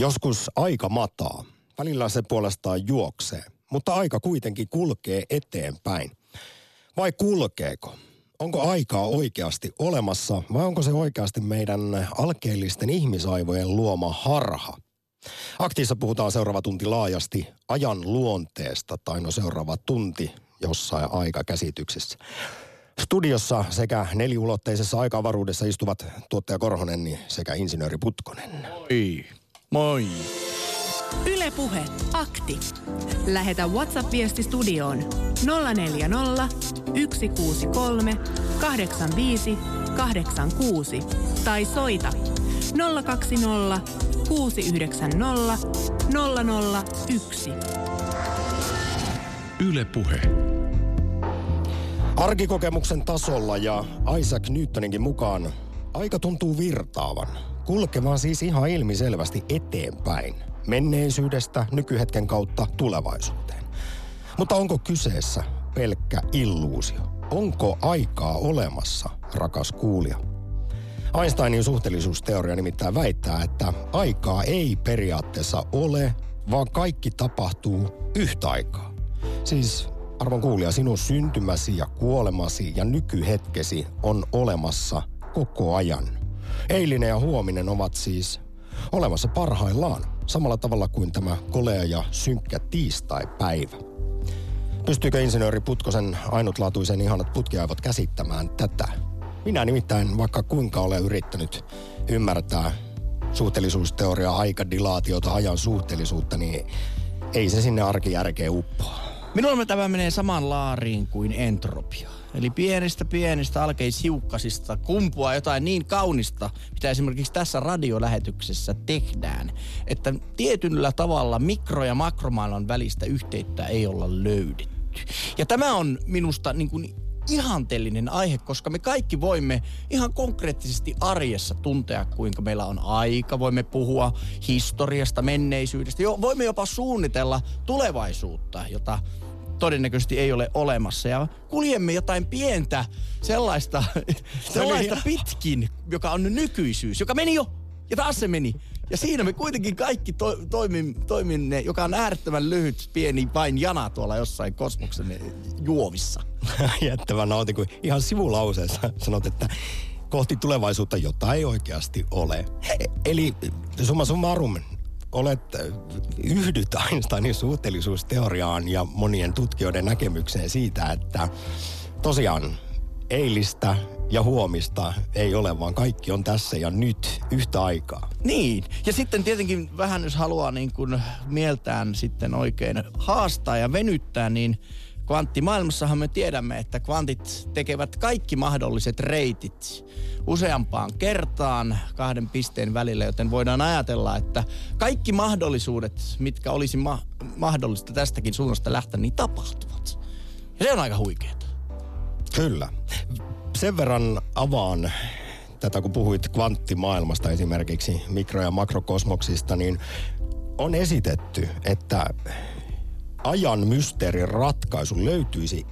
Joskus aika mataa. Välillä se puolestaan juoksee, mutta aika kuitenkin kulkee eteenpäin. Vai kulkeeko? Onko aikaa oikeasti olemassa vai onko se oikeasti meidän alkeellisten ihmisaivojen luoma harha? Aktiissa puhutaan seuraava tunti laajasti ajan luonteesta tai no seuraava tunti jossain aikakäsityksessä. Studiossa sekä neliulotteisessa aikavaruudessa istuvat tuottaja Korhonen sekä insinööri Putkonen. Moi. Moi. Ylepuhe akti. Lähetä WhatsApp-viesti studioon 040 163 85 86 tai soita 020 690 001. Ylepuhe. Arkikokemuksen tasolla ja Isaac Newtoninkin mukaan aika tuntuu virtaavan. Kulkevan siis ihan ilmiselvästi eteenpäin. Menneisyydestä nykyhetken kautta tulevaisuuteen. Mutta onko kyseessä pelkkä illuusio? Onko aikaa olemassa, rakas kuulija? Einsteinin suhteellisuusteoria nimittäin väittää, että aikaa ei periaatteessa ole, vaan kaikki tapahtuu yhtä aikaa. Siis arvon kuulija, sinun syntymäsi ja kuolemasi ja nykyhetkesi on olemassa koko ajan. Eilinen ja huominen ovat siis olemassa parhaillaan, samalla tavalla kuin tämä kolea ja synkkä tiistai-päivä. Pystyykö insinööri Putkosen ainutlaatuisen ihanat putkiaivot käsittämään tätä? Minä nimittäin, vaikka kuinka olen yrittänyt ymmärtää suhteellisuusteoriaa, aikadilaatiota, ajan suhteellisuutta, niin ei se sinne arkijärkeen uppoa. Minulla tämä menee saman laariin kuin entropia. Eli pienistä pienistä alkeishiukkasista kumpua jotain niin kaunista, mitä esimerkiksi tässä radiolähetyksessä tehdään, että tietyllä tavalla mikro- ja makromaailman välistä yhteyttä ei olla löydetty. Ja tämä on minusta niin kuin ihanteellinen aihe, koska me kaikki voimme ihan konkreettisesti arjessa tuntea, kuinka meillä on aika. Voimme puhua historiasta, menneisyydestä. Jo, voimme jopa suunnitella tulevaisuutta, jota todennäköisesti ei ole olemassa. Ja kuljemme jotain pientä sellaista, sellaista pitkin, joka on nykyisyys, joka meni jo ja taas se meni. Ja siinä me kuitenkin kaikki to, toimin, toiminne, joka on äärettömän lyhyt, pieni vain jana tuolla jossain kosmoksen juovissa. Jättävän nautin, kun ihan sivulauseessa sanot, että kohti tulevaisuutta, jota ei oikeasti ole. Eli summa summarum, olet, yhdyt Einsteinin suhteellisuusteoriaan ja monien tutkijoiden näkemykseen siitä, että tosiaan eilistä ja huomista ei ole, vaan kaikki on tässä ja nyt yhtä aikaa. Niin, ja sitten tietenkin vähän jos haluaa niin kuin mieltään sitten oikein haastaa ja venyttää, niin kvanttimaailmassahan me tiedämme, että kvantit tekevät kaikki mahdolliset reitit useampaan kertaan kahden pisteen välillä, joten voidaan ajatella, että kaikki mahdollisuudet, mitkä olisi ma- mahdollista tästäkin suunnasta lähteä, niin tapahtuvat. Ja se on aika huikeeta. Kyllä. Sen verran avaan tätä, kun puhuit kvanttimaailmasta esimerkiksi, mikro- ja makrokosmoksista, niin on esitetty, että ajan mysteerin ratkaisu löytyisi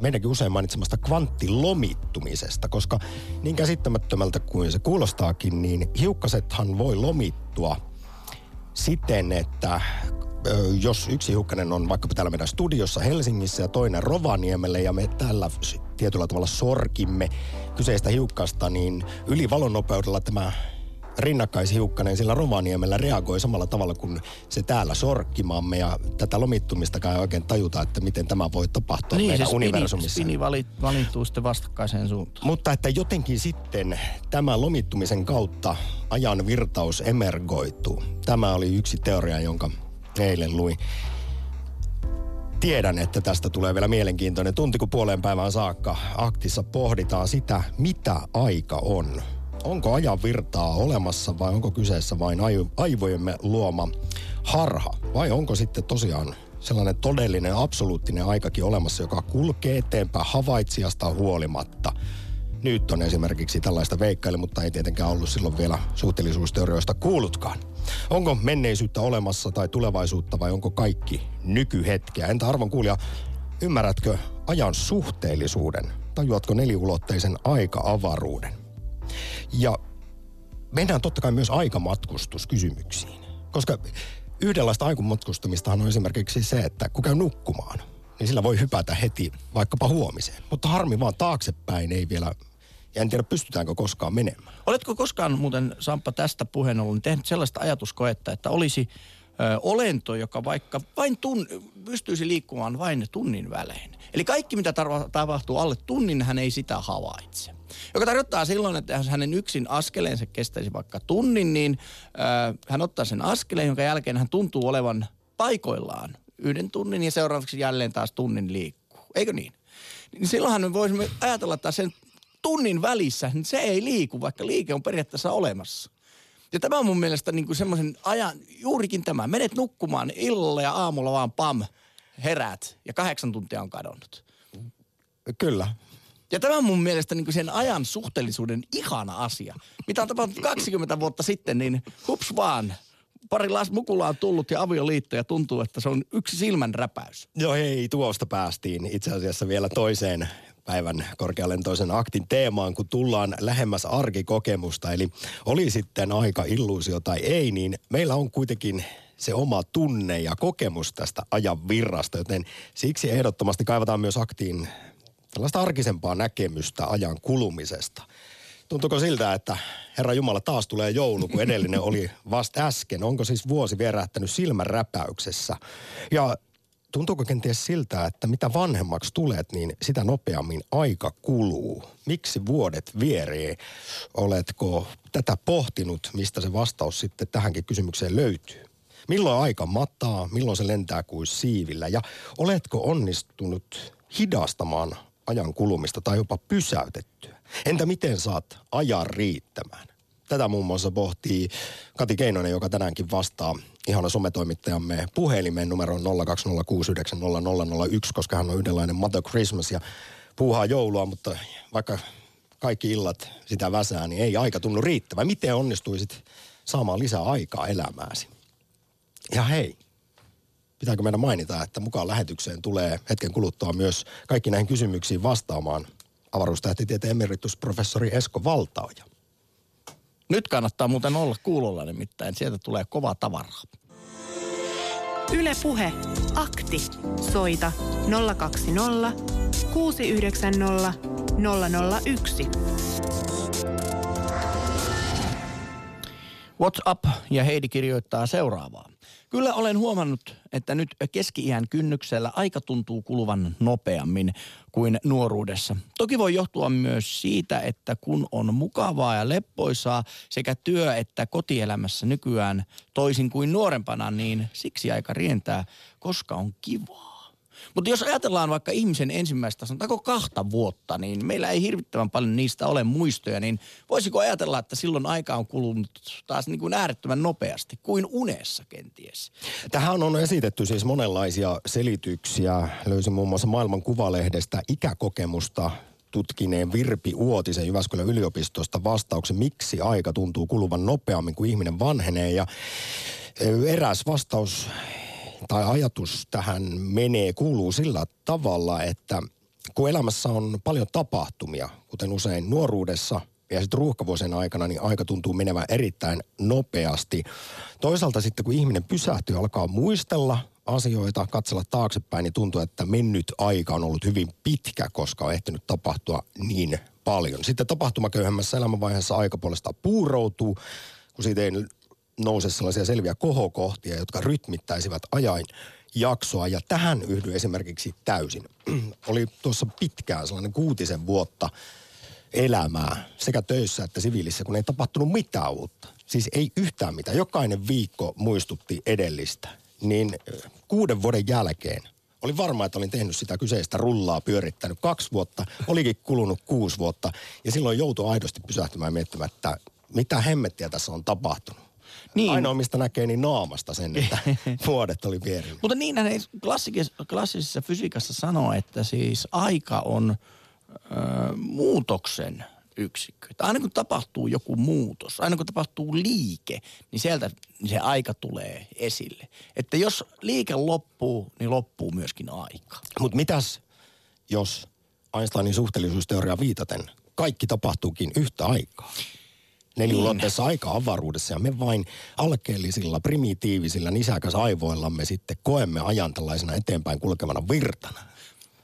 meidänkin usein mainitsemasta kvanttilomittumisesta, koska niin käsittämättömältä kuin se kuulostaakin, niin hiukkasethan voi lomittua siten, että jos yksi hiukkanen on vaikkapa täällä meidän studiossa Helsingissä ja toinen Rovaniemelle ja me tällä tietyllä tavalla sorkimme kyseistä hiukkasta, niin yli valonnopeudella tämä rinnakkaishiukkanen sillä Rovaniemellä reagoi samalla tavalla kuin se täällä sorkkimaamme ja tätä lomittumista ei oikein tajuta, että miten tämä voi tapahtua niin, meidän se universumissa. Spini valittuu sitten vastakkaiseen suuntaan. Mutta että jotenkin sitten tämä lomittumisen kautta ajan virtaus emergoituu. Tämä oli yksi teoria, jonka eilen luin. Tiedän, että tästä tulee vielä mielenkiintoinen tunti, kun puoleen päivään saakka aktissa pohditaan sitä, mitä aika on onko ajan virtaa olemassa vai onko kyseessä vain aivojemme luoma harha? Vai onko sitten tosiaan sellainen todellinen, absoluuttinen aikakin olemassa, joka kulkee eteenpäin havaitsijasta huolimatta? Nyt on esimerkiksi tällaista veikkaille, mutta ei tietenkään ollut silloin vielä suhteellisuusteorioista kuullutkaan. Onko menneisyyttä olemassa tai tulevaisuutta vai onko kaikki nykyhetkeä? Entä arvon kuulija, ymmärrätkö ajan suhteellisuuden? Tajuatko neliulotteisen aika-avaruuden? Ja mennään totta kai myös aikamatkustuskysymyksiin. Koska yhdenlaista aikunmatkustumistahan on esimerkiksi se, että kun käy nukkumaan, niin sillä voi hypätä heti vaikkapa huomiseen. Mutta harmi vaan taaksepäin ei vielä, ja en tiedä pystytäänkö koskaan menemään. Oletko koskaan muuten, Samppa, tästä puheen ollen tehnyt sellaista ajatuskoetta, että olisi ö, olento, joka vaikka vain tun, pystyisi liikkumaan vain tunnin välein. Eli kaikki, mitä tarva, tapahtuu alle tunnin, hän ei sitä havaitse. Joka tarkoittaa silloin, että jos hänen yksin askeleensa kestäisi vaikka tunnin, niin ö, hän ottaa sen askeleen, jonka jälkeen hän tuntuu olevan paikoillaan yhden tunnin ja seuraavaksi jälleen taas tunnin liikkuu. Eikö niin? Niin silloinhan me voisimme ajatella, että sen tunnin välissä niin se ei liiku, vaikka liike on periaatteessa olemassa. Ja tämä on mun mielestä niin kuin semmoisen ajan, juurikin tämä. Menet nukkumaan illalla ja aamulla vaan pam, herät ja kahdeksan tuntia on kadonnut. Kyllä. Ja tämä on mun mielestä niin kuin sen ajan suhteellisuuden ihana asia. Mitä on tapahtunut 20 vuotta sitten, niin hups vaan. Pari las mukulaa on tullut ja avioliitto ja tuntuu, että se on yksi silmän räpäys. Joo hei, tuosta päästiin itse asiassa vielä toiseen päivän korkealentoisen aktin teemaan, kun tullaan lähemmäs arkikokemusta. Eli oli sitten aika illuusio tai ei, niin meillä on kuitenkin se oma tunne ja kokemus tästä ajan virrasta, joten siksi ehdottomasti kaivataan myös aktiin tällaista arkisempaa näkemystä ajan kulumisesta. Tuntuuko siltä, että Herra Jumala taas tulee joulu, kun edellinen oli vasta äsken? Onko siis vuosi vierähtänyt silmän räpäyksessä? Ja tuntuuko kenties siltä, että mitä vanhemmaksi tulet, niin sitä nopeammin aika kuluu? Miksi vuodet vieree? Oletko tätä pohtinut, mistä se vastaus sitten tähänkin kysymykseen löytyy? Milloin aika mataa, milloin se lentää kuin siivillä ja oletko onnistunut hidastamaan ajan kulumista tai jopa pysäytettyä? Entä miten saat ajan riittämään? Tätä muun muassa pohtii Kati Keinonen, joka tänäänkin vastaa ihana sometoimittajamme puhelimen numero 020690001, koska hän on yhdenlainen Mother Christmas ja puuhaa joulua, mutta vaikka kaikki illat sitä väsää, niin ei aika tunnu riittävä. Miten onnistuisit saamaan lisää aikaa elämääsi? Ja hei, pitääkö meidän mainita, että mukaan lähetykseen tulee hetken kuluttua myös kaikki näihin kysymyksiin vastaamaan avaruustähtitieteen emeritusprofessori Esko Valtaoja. Nyt kannattaa muuten olla kuulolla nimittäin, sieltä tulee kova tavaraa. Ylepuhe akti. Soita 020 690 001. What's up? Ja Heidi kirjoittaa seuraavaa. Kyllä olen huomannut, että nyt keski-iän kynnyksellä aika tuntuu kuluvan nopeammin kuin nuoruudessa. Toki voi johtua myös siitä, että kun on mukavaa ja leppoisaa sekä työ- että kotielämässä nykyään toisin kuin nuorempana, niin siksi aika rientää, koska on kivaa. Mutta jos ajatellaan vaikka ihmisen ensimmäistä, sanotaanko kahta vuotta, niin meillä ei hirvittävän paljon niistä ole muistoja, niin voisiko ajatella, että silloin aika on kulunut taas niin kuin äärettömän nopeasti, kuin unessa kenties? Tähän on esitetty siis monenlaisia selityksiä. Löysin muun muassa maailman kuvalehdestä ikäkokemusta tutkineen Virpi Uotisen Jyväskylän yliopistosta vastauksen, miksi aika tuntuu kuluvan nopeammin kuin ihminen vanhenee. Ja eräs vastaus tai ajatus tähän menee, kuuluu sillä tavalla, että kun elämässä on paljon tapahtumia, kuten usein nuoruudessa ja sitten ruuhkavuosien aikana, niin aika tuntuu menevän erittäin nopeasti. Toisaalta sitten kun ihminen pysähtyy, alkaa muistella asioita, katsella taaksepäin, niin tuntuu, että mennyt aika on ollut hyvin pitkä, koska on ehtinyt tapahtua niin paljon. Sitten tapahtumaköyhemmässä elämänvaiheessa aika puolestaan puuroutuu, kun siitä ei nouse sellaisia selviä kohokohtia, jotka rytmittäisivät ajain jaksoa. Ja tähän yhdyn esimerkiksi täysin. Oli tuossa pitkään sellainen kuutisen vuotta elämää sekä töissä että siviilissä, kun ei tapahtunut mitään uutta. Siis ei yhtään mitään. Jokainen viikko muistutti edellistä. Niin kuuden vuoden jälkeen oli varma, että olin tehnyt sitä kyseistä rullaa, pyörittänyt kaksi vuotta. Olikin kulunut kuusi vuotta. Ja silloin joutui aidosti pysähtymään miettimään, että mitä hemmettiä tässä on tapahtunut. Niin. Ainoa, mistä näkee, niin naamasta sen, että vuodet oli vierinyt. Mutta niin ei klassisessa fysiikassa sanoo, että siis aika on ö, muutoksen yksikkö. Että aina kun tapahtuu joku muutos, aina kun tapahtuu liike, niin sieltä se aika tulee esille. Että jos liike loppuu, niin loppuu myöskin aika. Mutta mitäs, jos Einsteinin suhteellisuusteoria viitaten kaikki tapahtuukin yhtä aikaa? Neliulotteessa niin. aika-avaruudessa ja me vain alkeellisilla, primitiivisillä nisäkäsaivoillamme sitten koemme ajan tällaisena eteenpäin kulkevana virtana.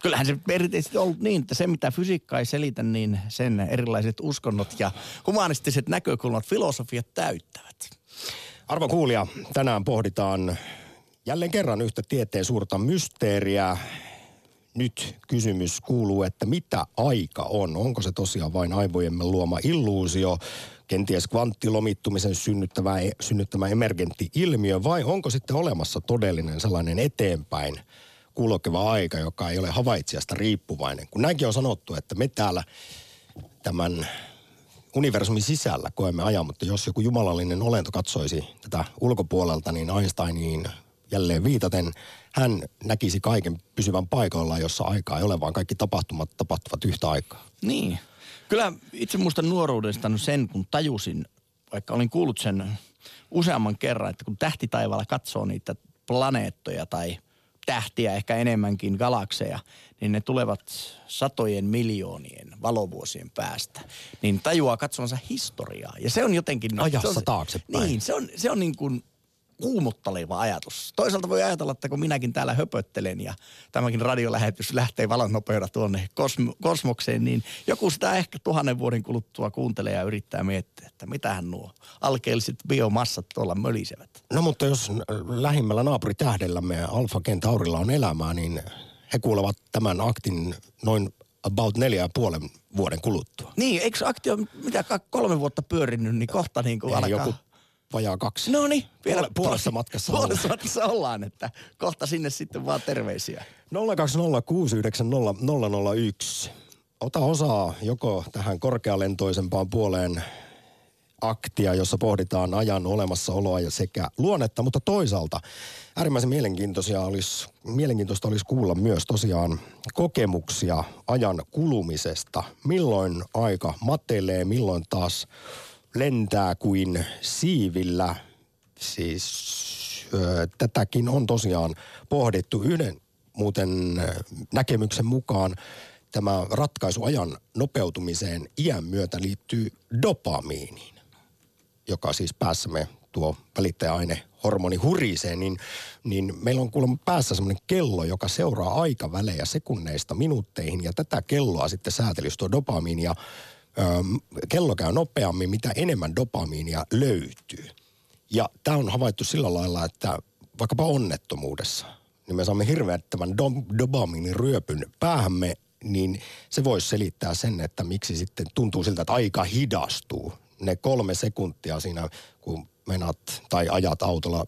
Kyllähän se perinteisesti on ollut niin, että se mitä fysiikka ei selitä, niin sen erilaiset uskonnot ja humanistiset näkökulmat, filosofiat täyttävät. Arvo kuulija, tänään pohditaan jälleen kerran yhtä tieteen suurta mysteeriä. Nyt kysymys kuuluu, että mitä aika on? Onko se tosiaan vain aivojemme luoma illuusio, kenties kvanttilomittumisen synnyttävä, synnyttämä emergentti ilmiö vai onko sitten olemassa todellinen sellainen eteenpäin kulkeva aika, joka ei ole havaitsijasta riippuvainen? Kun näinkin on sanottu, että me täällä tämän universumin sisällä koemme ajan, mutta jos joku jumalallinen olento katsoisi tätä ulkopuolelta, niin Einsteiniin jälleen viitaten, hän näkisi kaiken pysyvän paikoillaan, jossa aikaa ei ole, vaan kaikki tapahtumat tapahtuvat yhtä aikaa. Niin. Kyllä itse muistan nuoruudesta sen, kun tajusin, vaikka olin kuullut sen useamman kerran, että kun tähtitaivaalla katsoo niitä planeettoja tai tähtiä, ehkä enemmänkin galakseja, niin ne tulevat satojen miljoonien valovuosien päästä. Niin tajuaa katsonsa historiaa. Ja se on jotenkin... Ajassa se on, taaksepäin. Niin, se on, se on niin kuin kuumotteleva ajatus. Toisaalta voi ajatella, että kun minäkin täällä höpöttelen ja tämäkin radiolähetys lähtee valonnopeudella tuonne kosmo, kosmokseen, niin joku sitä ehkä tuhannen vuoden kuluttua kuuntelee ja yrittää miettiä, että mitähän nuo alkeelliset biomassat tuolla mölisevät. No mutta jos lähimmällä naapuritähdellämme Alfa Kentaurilla on elämää, niin he kuulevat tämän aktin noin about neljä ja puolen vuoden kuluttua. Niin, eikö akti ole mitä kolme vuotta pyörinyt, niin kohta niin kuin alkaa... Joku vajaa kaksi. No niin, vielä Puole- puolessa matkassa Puolessa ollaan. matkassa ollaan, että kohta sinne sitten vaan terveisiä. 020690001. Ota osaa joko tähän korkealentoisempaan puoleen aktia, jossa pohditaan ajan olemassaoloa ja sekä luonnetta, mutta toisaalta äärimmäisen mielenkiintoisia olisi, mielenkiintoista olisi kuulla myös tosiaan kokemuksia ajan kulumisesta. Milloin aika matelee, milloin taas lentää kuin siivillä. Siis ö, tätäkin on tosiaan pohdittu yhden muuten näkemyksen mukaan tämä ratkaisu ajan nopeutumiseen iän myötä liittyy dopamiiniin, joka siis päässämme tuo välittäjäaine hormoni hurisee, niin, niin meillä on kuulemma päässä semmoinen kello, joka seuraa aikavälejä sekunneista minuutteihin ja tätä kelloa sitten säätelisi tuo dopamiini ja kello käy nopeammin, mitä enemmän dopamiinia löytyy. Ja tämä on havaittu sillä lailla, että vaikkapa onnettomuudessa, niin me saamme hirveättävän do- dopamiinin ryöpyn päähämme, niin se voisi selittää sen, että miksi sitten tuntuu siltä, että aika hidastuu. Ne kolme sekuntia siinä, kun menat tai ajat autolla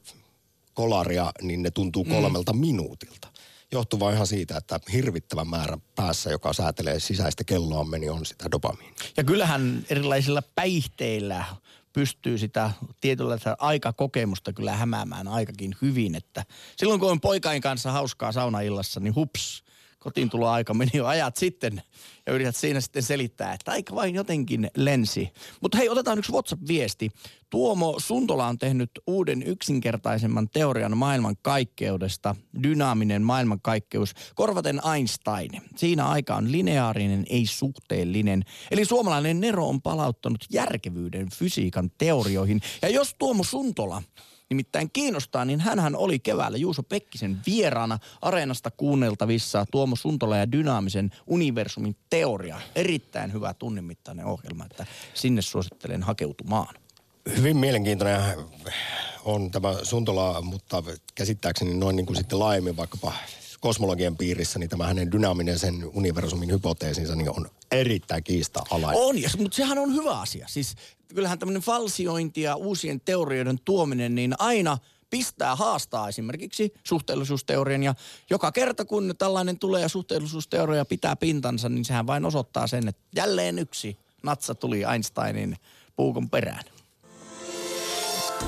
kolaria, niin ne tuntuu mm. kolmelta mm. minuutilta johtuu ihan siitä, että hirvittävän määrä päässä, joka säätelee sisäistä kelloamme, niin on sitä dopamiinia. Ja kyllähän erilaisilla päihteillä pystyy sitä tietyllä aikakokemusta kyllä hämäämään aikakin hyvin. Että silloin kun on poikain kanssa hauskaa saunaillassa, niin hups, kotiin aika meni jo ajat sitten ja yrität siinä sitten selittää, että aika vain jotenkin lensi. Mutta hei, otetaan yksi WhatsApp-viesti. Tuomo Suntola on tehnyt uuden yksinkertaisemman teorian maailmankaikkeudesta, dynaaminen maailmankaikkeus, korvaten Einstein. Siinä aika on lineaarinen, ei suhteellinen. Eli suomalainen Nero on palauttanut järkevyyden fysiikan teorioihin. Ja jos Tuomo Suntola nimittäin kiinnostaa, niin hän oli keväällä Juuso Pekkisen vieraana areenasta kuunneltavissa Tuomo Suntola ja dynaamisen universumin teoria. Erittäin hyvä tunnimittainen ohjelma, että sinne suosittelen hakeutumaan. Hyvin mielenkiintoinen on tämä Suntola, mutta käsittääkseni noin niin kuin sitten laajemmin vaikkapa kosmologian piirissä, niin tämä hänen dynaaminen sen universumin hypoteesinsa niin on erittäin kiista-alainen. On, mutta sehän on hyvä asia. Siis kyllähän tämmöinen falsiointi ja uusien teorioiden tuominen, niin aina pistää haastaa esimerkiksi suhteellisuusteorian. Ja joka kerta kun tällainen tulee ja suhteellisuusteoria pitää pintansa, niin sehän vain osoittaa sen, että jälleen yksi natsa tuli Einsteinin puukon perään.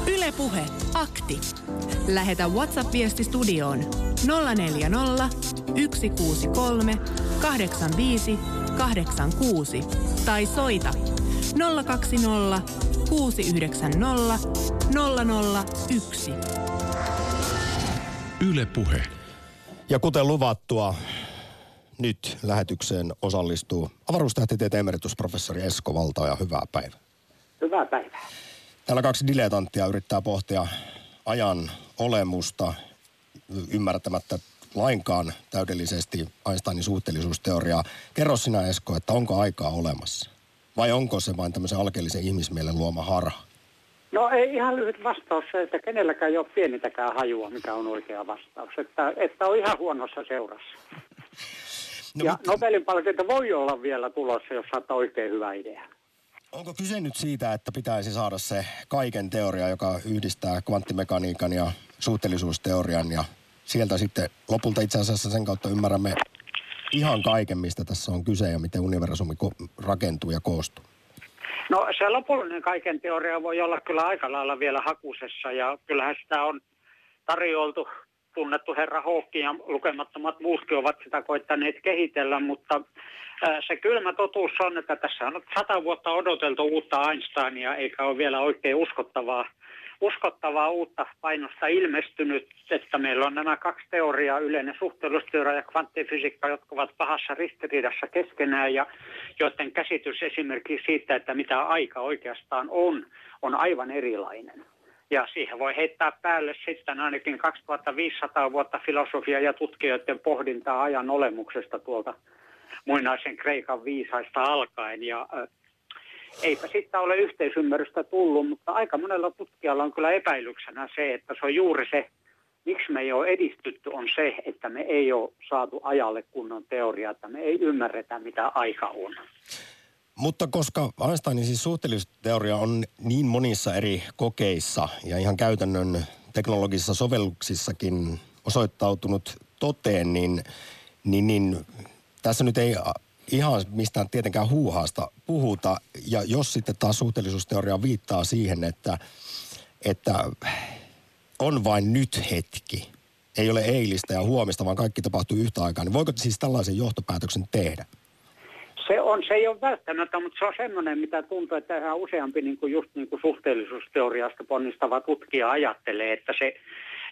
Ylepuhe akti. Lähetä WhatsApp-viesti studioon 040 163 85 86 tai soita 020 690 001. Yle Puhe. Ja kuten luvattua, nyt lähetykseen osallistuu avaruustieteen emeritusprofessori Esko Valta ja hyvää päivää. Hyvää päivää. Täällä kaksi diletanttia yrittää pohtia ajan olemusta ymmärtämättä lainkaan täydellisesti Einsteinin suhteellisuusteoriaa. Kerro sinä Esko, että onko aikaa olemassa? Vai onko se vain tämmöisen alkeellisen ihmismielen luoma harha? No ei ihan lyhyt vastaus se, että kenelläkään ei ole pienintäkään hajua, mikä on oikea vastaus. Että, että on ihan huonossa seurassa. No, ja mutta... Nobelin palkinto voi olla vielä tulossa, jos saat oikein hyvä idea. Onko kyse nyt siitä, että pitäisi saada se kaiken teoria, joka yhdistää kvanttimekaniikan ja suhteellisuusteorian ja sieltä sitten lopulta itse asiassa sen kautta ymmärrämme ihan kaiken, mistä tässä on kyse ja miten universumi rakentuu ja koostuu? No se lopullinen kaiken teoria voi olla kyllä aika lailla vielä hakusessa ja kyllähän sitä on tarjoltu tunnettu herra Hawking ja lukemattomat muutkin ovat sitä koittaneet kehitellä, mutta se kylmä totuus on, että tässä on sata vuotta odoteltu uutta Einsteinia, eikä ole vielä oikein uskottavaa, uskottavaa uutta painosta ilmestynyt, että meillä on nämä kaksi teoriaa, yleinen suhteellisuusteoria ja kvanttifysiikka, jotka ovat pahassa ristiriidassa keskenään ja joiden käsitys esimerkiksi siitä, että mitä aika oikeastaan on, on aivan erilainen. Ja siihen voi heittää päälle sitten ainakin 2500 vuotta filosofia ja tutkijoiden pohdintaa ajan olemuksesta tuolta muinaisen Kreikan viisaista alkaen. Ja eipä sitten ole yhteisymmärrystä tullut, mutta aika monella tutkijalla on kyllä epäilyksenä se, että se on juuri se, miksi me ei ole edistytty, on se, että me ei ole saatu ajalle kunnon teoriaa, että me ei ymmärretä, mitä aika on. Mutta koska Einsteinin siis suhteellisuusteoria on niin monissa eri kokeissa ja ihan käytännön teknologisissa sovelluksissakin osoittautunut toteen, niin, niin, niin tässä nyt ei ihan mistään tietenkään huuhaasta puhuta. Ja jos sitten taas suhteellisuusteoria viittaa siihen, että, että on vain nyt hetki, ei ole eilistä ja huomista, vaan kaikki tapahtuu yhtä aikaa, niin voiko siis tällaisen johtopäätöksen tehdä? Se, on, se ei ole välttämättä, mutta se on semmoinen, mitä tuntuu, että ihan useampi niin kuin just niin kuin suhteellisuusteoriasta ponnistava tutkija ajattelee, että se,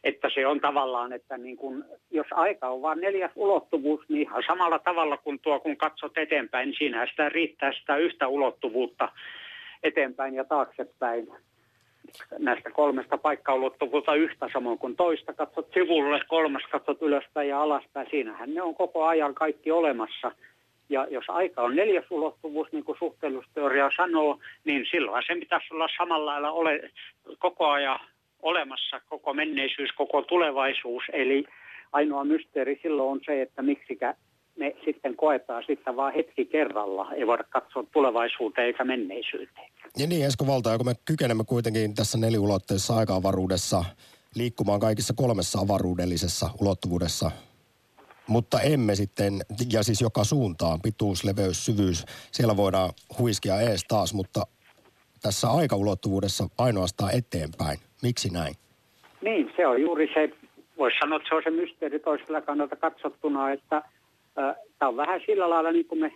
että se on tavallaan, että niin kuin, jos aika on vain neljäs ulottuvuus, niin ihan samalla tavalla kuin tuo, kun katsot eteenpäin, niin siinähän sitä riittää sitä yhtä ulottuvuutta eteenpäin ja taaksepäin näistä kolmesta paikkaulottuvuutta yhtä samoin kuin toista. Katsot sivulle, kolmas katsot ylöspäin ja alaspäin. Siinähän ne on koko ajan kaikki olemassa – ja jos aika on neljäs ulottuvuus, niin kuin suhteellisuusteoria sanoo, niin silloin se pitäisi olla samalla lailla ole, koko ajan olemassa, koko menneisyys, koko tulevaisuus. Eli ainoa mysteeri silloin on se, että miksikä me sitten koetaan sitten vaan hetki kerralla. Ei voida katsoa tulevaisuuteen eikä menneisyyteen. Ja niin Esko Valta, kun me kykenemme kuitenkin tässä neliulotteisessa aika-avaruudessa liikkumaan kaikissa kolmessa avaruudellisessa ulottuvuudessa mutta emme sitten, ja siis joka suuntaan, pituus, leveys, syvyys, siellä voidaan huiskia ees taas, mutta tässä aikaulottuvuudessa ainoastaan eteenpäin. Miksi näin? Niin, se on juuri se, voisi sanoa, että se on se mysteeri toisella kannalta katsottuna, että äh, tämä on vähän sillä lailla niin kuin me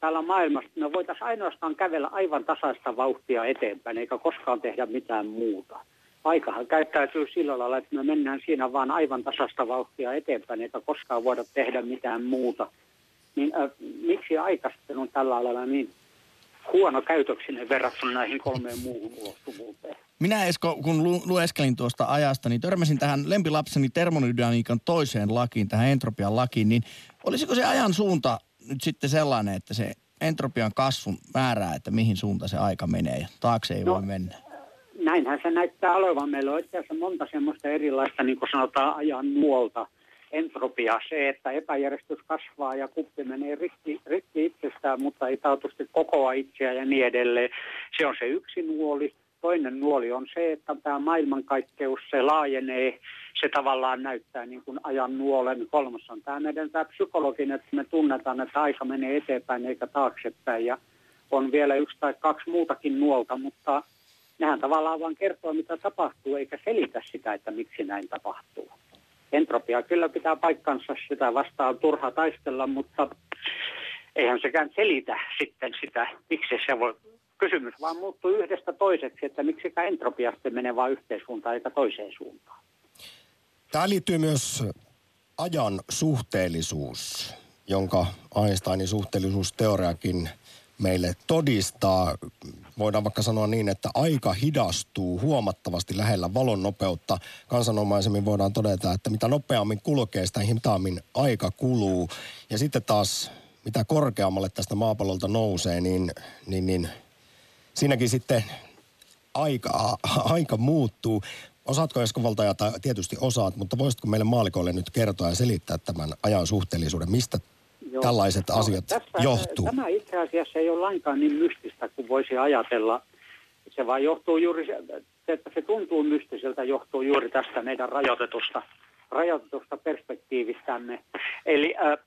täällä maailmassa, me voitaisiin ainoastaan kävellä aivan tasaista vauhtia eteenpäin, eikä koskaan tehdä mitään muuta aikahan käyttäytyy sillä lailla, että me mennään siinä vaan aivan tasasta vauhtia eteenpäin, eikä koskaan voida tehdä mitään muuta. Niin äh, miksi aika sitten on tällä lailla niin huono käytöksinen verrattuna näihin kolmeen muuhun ulottuvuuteen? Minä Esko, kun lu- lueskelin tuosta ajasta, niin törmäsin tähän lempilapseni termodynamiikan toiseen lakiin, tähän entropian lakiin, niin olisiko se ajan suunta nyt sitten sellainen, että se entropian kasvun määrää, että mihin suuntaan se aika menee ja taakse ei no, voi mennä? näinhän se näyttää olevan. Meillä on itse asiassa monta semmoista erilaista, niin kuin sanotaan, ajan nuolta entropia. Se, että epäjärjestys kasvaa ja kuppi menee rikki, rikki itsestään, mutta ei taatusti kokoa itseä ja niin edelleen. Se on se yksi nuoli. Toinen nuoli on se, että tämä maailmankaikkeus, se laajenee, se tavallaan näyttää niin kuin ajan nuolen. Kolmas on tämä meidän tämä psykologinen, että me tunnetaan, että aika menee eteenpäin eikä taaksepäin. Ja on vielä yksi tai kaksi muutakin nuolta, mutta nehän tavallaan vain kertoo, mitä tapahtuu, eikä selitä sitä, että miksi näin tapahtuu. Entropia kyllä pitää paikkansa, sitä vastaan turha taistella, mutta eihän sekään selitä sitten sitä, miksi se voi. Kysymys vaan muuttuu yhdestä toiseksi, että miksi entropia sitten menee vain yhteen suuntaan eikä toiseen suuntaan. Tämä liittyy myös ajan suhteellisuus, jonka Einsteinin suhteellisuusteoriakin meille todistaa. Voidaan vaikka sanoa niin, että aika hidastuu huomattavasti lähellä valon nopeutta. Kansanomaisemmin voidaan todeta, että mitä nopeammin kulkee, sitä hitaammin aika kuluu. Ja sitten taas, mitä korkeammalle tästä maapallolta nousee, niin, niin, niin siinäkin sitten aika, aika muuttuu. Osaatko Esko Valtaja, tietysti osaat, mutta voisitko meille maalikoille nyt kertoa ja selittää tämän ajan suhteellisuuden, mistä Joo. tällaiset no, asiat tässä, johtuu? Tämä itse asiassa ei ole lainkaan niin mystistä kuin voisi ajatella. Se vaan johtuu juuri, se, että se tuntuu mystiseltä, johtuu juuri tästä meidän rajoitetusta, rajoitetusta perspektiivistämme. Eli äh,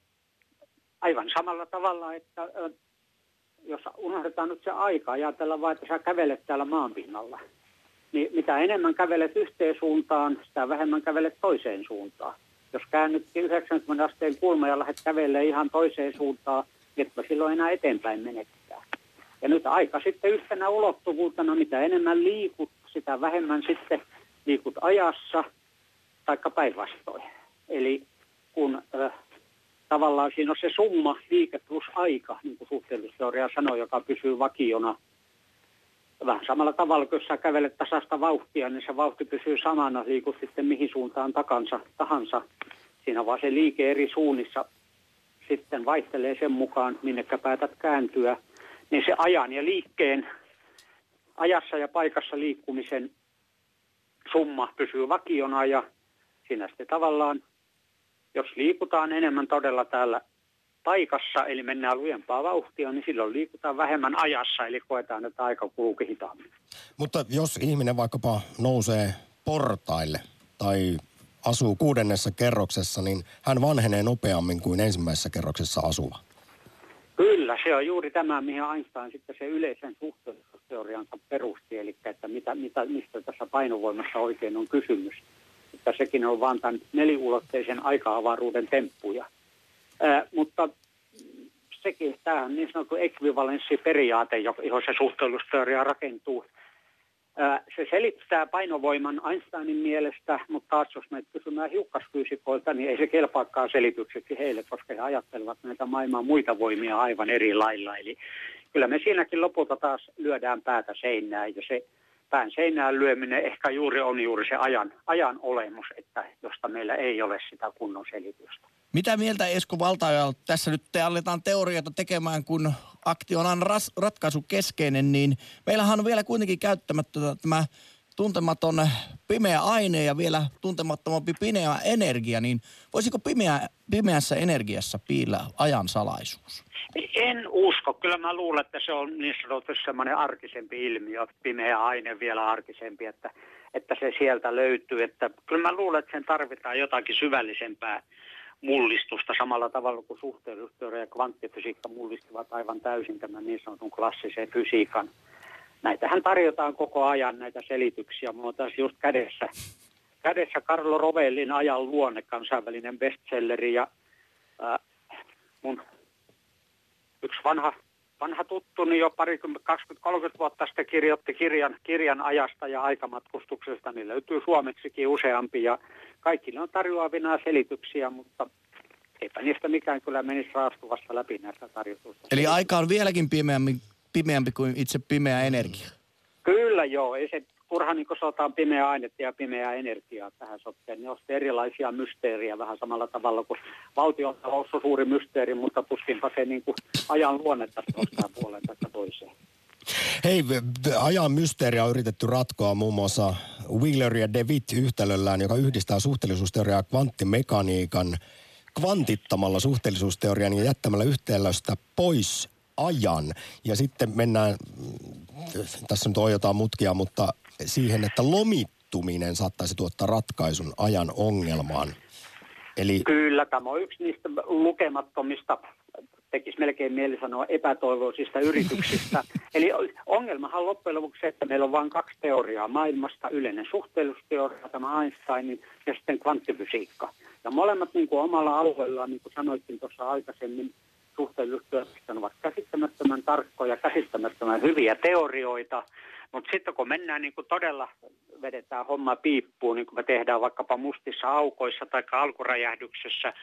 aivan samalla tavalla, että äh, jos unohdetaan nyt se aika, ajatellaan vain, että sä kävelet täällä maanpinnalla – niin mitä enemmän kävelet yhteen suuntaan, sitä vähemmän kävelet toiseen suuntaan. Jos käännytkin 90 asteen kulma ja lähdet kävelemään ihan toiseen suuntaan, niin et silloin enää eteenpäin menettää. Ja nyt aika sitten yhtenä ulottuvuutena, mitä enemmän liikut, sitä vähemmän sitten liikut ajassa, taikka päinvastoin. Eli kun äh, tavallaan siinä on se summa liike plus aika, niin kuin suhteellisuusteoria sanoi, joka pysyy vakiona – vähän samalla tavalla, kun sä kävelet tasasta vauhtia, niin se vauhti pysyy samana, liikut sitten mihin suuntaan takansa, tahansa. Siinä vaan se liike eri suunnissa sitten vaihtelee sen mukaan, minnekä päätät kääntyä. Niin se ajan ja liikkeen, ajassa ja paikassa liikkumisen summa pysyy vakiona ja siinä sitten tavallaan, jos liikutaan enemmän todella täällä paikassa, eli mennään lujempaa vauhtia, niin silloin liikutaan vähemmän ajassa, eli koetaan, että aika kuluu hitaammin. Mutta jos ihminen vaikkapa nousee portaille tai asuu kuudennessa kerroksessa, niin hän vanhenee nopeammin kuin ensimmäisessä kerroksessa asuva. Kyllä, se on juuri tämä, mihin Einstein sitten se yleisen suhteellisuusteoriansa perusti, eli että mitä, mitä, mistä tässä painovoimassa oikein on kysymys. Että sekin on vain tämän neliulotteisen aika-avaruuden temppuja. Ää, mutta sekin, tämä on niin sanottu ekvivalenssiperiaate, johon se suhteellusteoria rakentuu. Ää, se selittää painovoiman Einsteinin mielestä, mutta taas jos me kysymään hiukkasfyysikoilta, niin ei se kelpaakaan selitykseksi heille, koska he ajattelevat näitä maailman muita voimia aivan eri lailla. Eli kyllä me siinäkin lopulta taas lyödään päätä seinään ja se pään seinään lyöminen ehkä juuri on juuri se ajan, ajan olemus, että josta meillä ei ole sitä kunnon selitystä. Mitä mieltä Esko Valtaja, tässä nyt te aletaan teorioita tekemään, kun aktion on ratkaisu keskeinen, niin meillähän on vielä kuitenkin käyttämättä tämä tuntematon pimeä aine ja vielä tuntemattomampi pimeä energia, niin voisiko pimeä, pimeässä energiassa piillä ajan salaisuus? En usko. Kyllä mä luulen, että se on niin sanotusti semmoinen arkisempi ilmiö, pimeä aine vielä arkisempi, että, että se sieltä löytyy. Että kyllä mä luulen, että sen tarvitaan jotakin syvällisempää mullistusta samalla tavalla kuin suhteellisuusteoria ja kvanttifysiikka mullistivat aivan täysin tämän niin sanotun klassisen fysiikan. Näitähän tarjotaan koko ajan näitä selityksiä. Mulla on tässä just kädessä, kädessä Carlo Rovellin ajan luonne, kansainvälinen bestselleri ja äh, mun yksi vanha, vanha tuttu, niin jo parikymmentä, 20-30 vuotta sitten kirjoitti kirjan, kirjan ajasta ja aikamatkustuksesta. Niin löytyy suomeksikin useampi ja kaikki ne on tarjoavina selityksiä, mutta eipä niistä mikään kyllä menisi raastuvasta läpi näistä tarjotuista. Eli aika on vieläkin pimeämpi, pimeämpi kuin itse pimeä energia? Kyllä joo, ei se turha niin sotaan pimeää ainetta ja pimeää energiaa tähän sotkeen. Ne on erilaisia mysteeriä vähän samalla tavalla kuin valtion talous on suuri mysteeri, mutta tuskinpa se niin kuin ajan luonnetta nostaa puoleen tästä toiseen. Hei, ajan mysteeriä on yritetty ratkoa muun muassa Wheeler ja DeWitt yhtälöllään, joka yhdistää suhteellisuusteoriaa ja kvanttimekaniikan kvantittamalla suhteellisuusteorian ja jättämällä yhtälöstä pois ajan. Ja sitten mennään, tässä nyt on jotain mutkia, mutta siihen, että lomittuminen saattaisi tuottaa ratkaisun ajan ongelmaan. Eli... Kyllä, tämä on yksi niistä lukemattomista tekisi melkein mieli sanoa epätoivoisista yrityksistä. Eli ongelmahan loppujen lopuksi se, että meillä on vain kaksi teoriaa maailmasta, yleinen suhteellisuusteoria, tämä Einsteinin ja sitten kvanttifysiikka. Ja molemmat niin kuin omalla alueellaan, niin kuin sanoitkin tuossa aikaisemmin, suhteellisuusteoriasta ovat käsittämättömän tarkkoja, käsittämättömän hyviä teorioita, mutta sitten kun mennään niin kuin todella, vedetään homma piippuun, niin kuin me tehdään vaikkapa mustissa aukoissa tai alkuräjähdyksessä,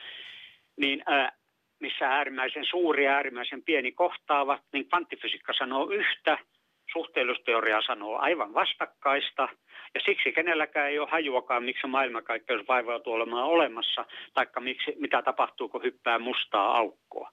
niin ää, missä äärimmäisen suuri ja äärimmäisen pieni kohtaavat, niin kvanttifysiikka sanoo yhtä, suhteellisuusteoria sanoo aivan vastakkaista, ja siksi kenelläkään ei ole hajuakaan, miksi maailmankaikkeus vaivautuu olemaan olemassa, taikka miksi, mitä tapahtuu, kun hyppää mustaa aukkoa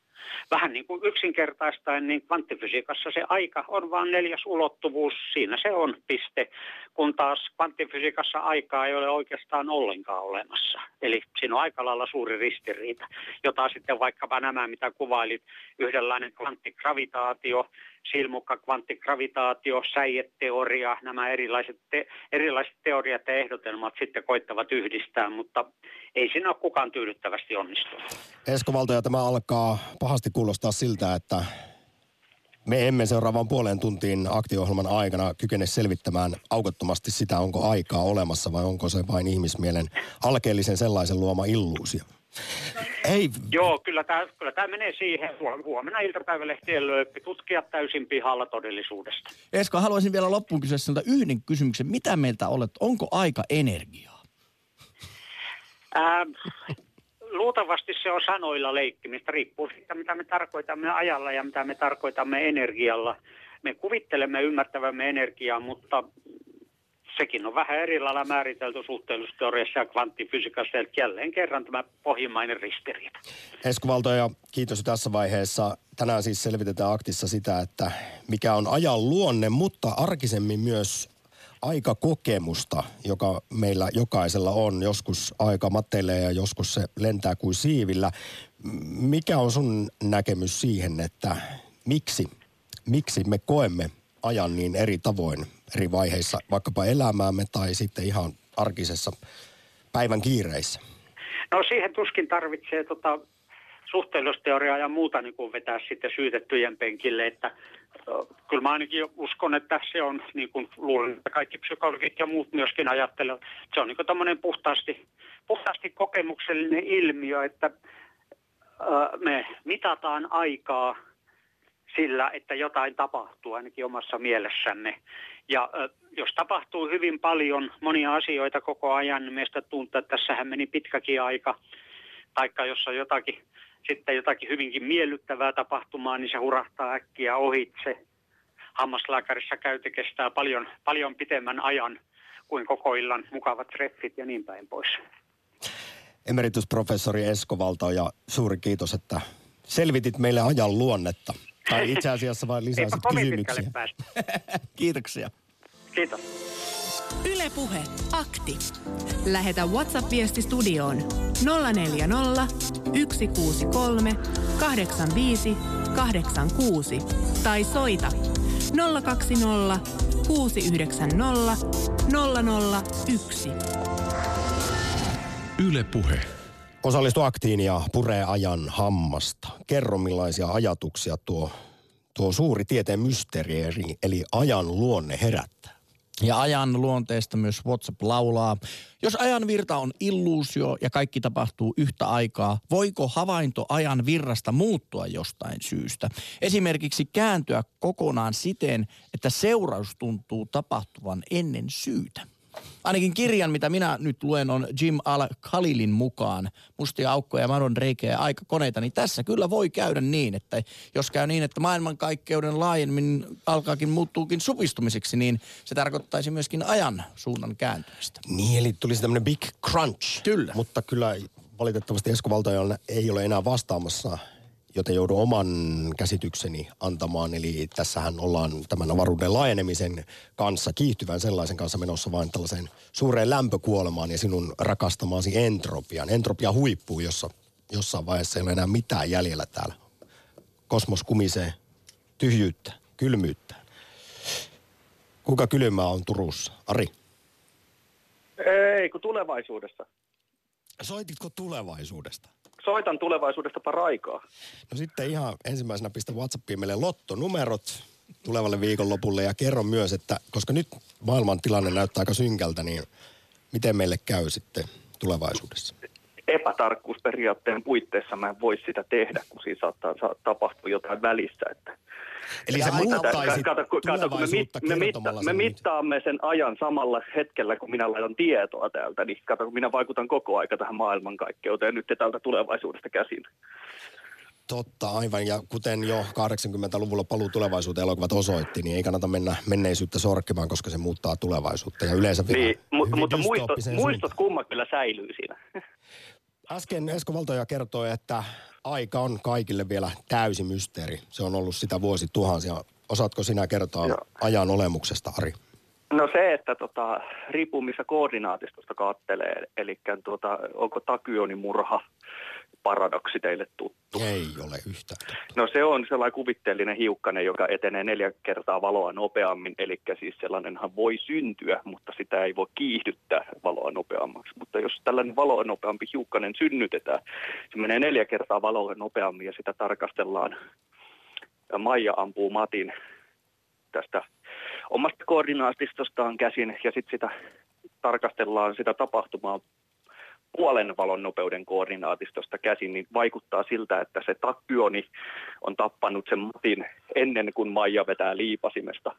vähän niin kuin yksinkertaistaen, niin kvanttifysiikassa se aika on vain neljäs ulottuvuus, siinä se on piste, kun taas kvanttifysiikassa aikaa ei ole oikeastaan ollenkaan olemassa. Eli siinä on aika lailla suuri ristiriita, jota sitten vaikkapa nämä, mitä kuvailit, yhdenlainen kvanttigravitaatio, silmukka kvanttigravitaatio, säijeteoria, nämä erilaiset, te, erilaiset teoriat ja ehdotelmat sitten koittavat yhdistää, mutta ei siinä ole kukaan tyydyttävästi onnistunut. Esko Valtoja, tämä alkaa pahasti kuulostaa siltä, että me emme seuraavan puoleen tuntiin aktiohjelman aikana kykene selvittämään aukottomasti sitä, onko aikaa olemassa vai onko se vain ihmismielen alkeellisen sellaisen luoma illuusio. Ei. Joo, kyllä tämä, kyllä tämä menee siihen. Huomenna iltapäivälehtien löyppi tutkia täysin pihalla todellisuudesta. Esko, haluaisin vielä loppuun kysyä sinulta yhden kysymyksen. Mitä meiltä olet? Onko aika energiaa? Ää, luultavasti se on sanoilla leikkimistä. Riippuu siitä, mitä me tarkoitamme ajalla ja mitä me tarkoitamme energialla. Me kuvittelemme ymmärtävämme energiaa, mutta sekin on vähän eri lailla määritelty suhteellisuusteoriassa ja kvanttifysiikassa, eli jälleen kerran tämä pohjimmainen ristiriita. Esko Valtoja, kiitos tässä vaiheessa. Tänään siis selvitetään aktissa sitä, että mikä on ajan luonne, mutta arkisemmin myös aikakokemusta, joka meillä jokaisella on. Joskus aika matelee ja joskus se lentää kuin siivillä. Mikä on sun näkemys siihen, että miksi, miksi me koemme ajan niin eri tavoin eri vaiheissa, vaikkapa elämäämme tai sitten ihan arkisessa päivän kiireissä? No siihen tuskin tarvitsee tota suhteellisuusteoriaa ja muuta niin kuin vetää sitten syytettyjen penkille, että kyllä mä ainakin uskon, että se on, niin kuin luulen, että kaikki psykologit ja muut myöskin ajattelevat, se on niin kuin puhtaasti, puhtaasti kokemuksellinen ilmiö, että me mitataan aikaa sillä, että jotain tapahtuu ainakin omassa mielessämme. Ja jos tapahtuu hyvin paljon monia asioita koko ajan, niin meistä tuntuu, että tässähän meni pitkäkin aika. Taikka jos on jotakin, sitten jotakin hyvinkin miellyttävää tapahtumaa, niin se hurahtaa äkkiä ohitse. Hammaslääkärissä käyte kestää paljon, paljon pitemmän ajan kuin koko illan mukavat treffit ja niin päin pois. Emeritusprofessori Esko Valto ja suuri kiitos, että selvitit meille ajan luonnetta. Tai itse asiassa vain lisäsit kysymyksiä. Kiitoksia. Kiitos. Ylepuhe akti. Lähetä WhatsApp-viesti studioon 040 163 85 86 tai soita 020 690 001. Ylepuhe. Osallistu aktiin ja puree ajan hammasta. Kerro millaisia ajatuksia tuo, tuo suuri tieteen mysteeri, eli ajan luonne herättää. Ja ajan luonteesta myös WhatsApp laulaa. Jos ajan virta on illuusio ja kaikki tapahtuu yhtä aikaa, voiko havainto ajan virrasta muuttua jostain syystä? Esimerkiksi kääntyä kokonaan siten, että seuraus tuntuu tapahtuvan ennen syytä. Ainakin kirjan, mitä minä nyt luen, on Jim Al-Khalilin mukaan Mustia aukkoja ja madon reikä ja aikakoneita, niin tässä kyllä voi käydä niin, että jos käy niin, että maailmankaikkeuden laajemmin alkaakin muuttuukin supistumiseksi, niin se tarkoittaisi myöskin ajan suunnan kääntymistä. Niin, eli tulisi tämmöinen big crunch. Kyllä. Mutta kyllä valitettavasti Esko Valtoja ei ole enää vastaamassa joten joudun oman käsitykseni antamaan. Eli tässähän ollaan tämän avaruuden laajenemisen kanssa, kiihtyvän sellaisen kanssa menossa vain tällaiseen suureen lämpökuolemaan ja sinun rakastamaasi entropian. Entropia huippuu, jossa jossain vaiheessa ei ole enää mitään jäljellä täällä. Kosmos kumisee tyhjyyttä, kylmyyttä. Kuinka kylmää on Turussa? Ari? Ei, kun tulevaisuudessa. Soititko tulevaisuudesta? Soitan tulevaisuudesta paraikaa. No sitten ihan ensimmäisenä pistä WhatsAppiin meille lottonumerot tulevalle viikonlopulle ja kerro myös, että koska nyt maailman tilanne näyttää aika synkältä, niin miten meille käy sitten tulevaisuudessa? Epätarkkuusperiaatteen puitteissa mä en voi sitä tehdä, kun siinä saattaa, saattaa tapahtua jotain välissä. Että Eli se muuttaisi kato, kato, kun me, mit, me, mitta, me mittaamme sen ajan samalla hetkellä, kun minä laitan tietoa täältä, niin kato, kun minä vaikutan koko aika tähän maailmankaikkeuteen nyt täältä tulevaisuudesta käsin. Totta, aivan. Ja kuten jo 80-luvulla paluu tulevaisuuteen elokuvat osoitti, niin ei kannata mennä menneisyyttä sorkkimaan, koska se muuttaa tulevaisuutta. Ja yleensä Niin, mu- mutta muistot, muistot kumma kyllä säilyy siinä. Äsken Esko Valtoja kertoi, että aika on kaikille vielä täysi mysteeri. Se on ollut sitä vuosituhansia. Osaatko sinä kertoa Joo. ajan olemuksesta, Ari? No se, että tota, riippuu missä koordinaatistosta kattelee, eli tuota, onko Takyonin murha paradoksi teille tuttu? Ei ole yhtään. totta. No se on sellainen kuvitteellinen hiukkanen, joka etenee neljä kertaa valoa nopeammin, eli siis sellainenhan voi syntyä, mutta sitä ei voi kiihdyttää valoa nopeammaksi. Mutta jos tällainen valoa nopeampi hiukkanen synnytetään, se menee neljä kertaa valoa nopeammin ja sitä tarkastellaan. Ja Maija ampuu Matin tästä omasta koordinaatistostaan käsin ja sitten sitä tarkastellaan sitä tapahtumaa puolen valon nopeuden koordinaatistosta käsin, niin vaikuttaa siltä, että se takyoni on tappanut sen Matin ennen kuin Maija vetää liipasimesta.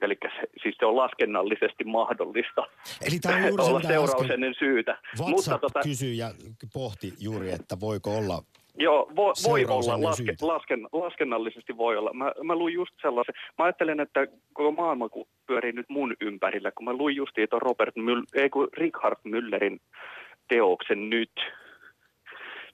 Eli se, siis se on laskennallisesti mahdollista Eli tämä on juuri olla seuraus äsken ennen syytä. WhatsApp tota, kysyi ja pohti juuri, että voiko olla Joo, vo, voi olla, laske, lasken, laskennallisesti voi olla. Mä, mä luin just sellaisen, mä ajattelen, että koko maailma pyörii nyt mun ympärillä, kun mä luin just tuon Robert Müll, ei kun Richard Müllerin teoksen nyt.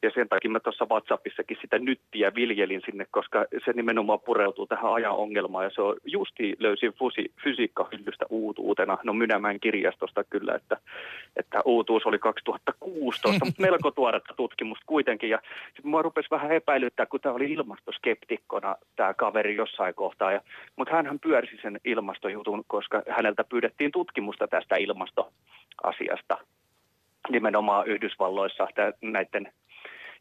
Ja sen takia mä tuossa WhatsAppissakin sitä nyttiä viljelin sinne, koska se nimenomaan pureutuu tähän ajan ongelmaan. Ja se on justi löysin fusi, fysiikkahyllystä uutuutena. No Mynämään kirjastosta kyllä, että, että uutuus oli 2016, mutta melko tuoretta tutkimusta kuitenkin. Ja sitten mua rupesi vähän epäilyttää, kun tämä oli ilmastoskeptikkona tämä kaveri jossain kohtaa. Ja, mutta hänhän pyörsi sen ilmastojutun, koska häneltä pyydettiin tutkimusta tästä ilmastoasiasta nimenomaan Yhdysvalloissa näiden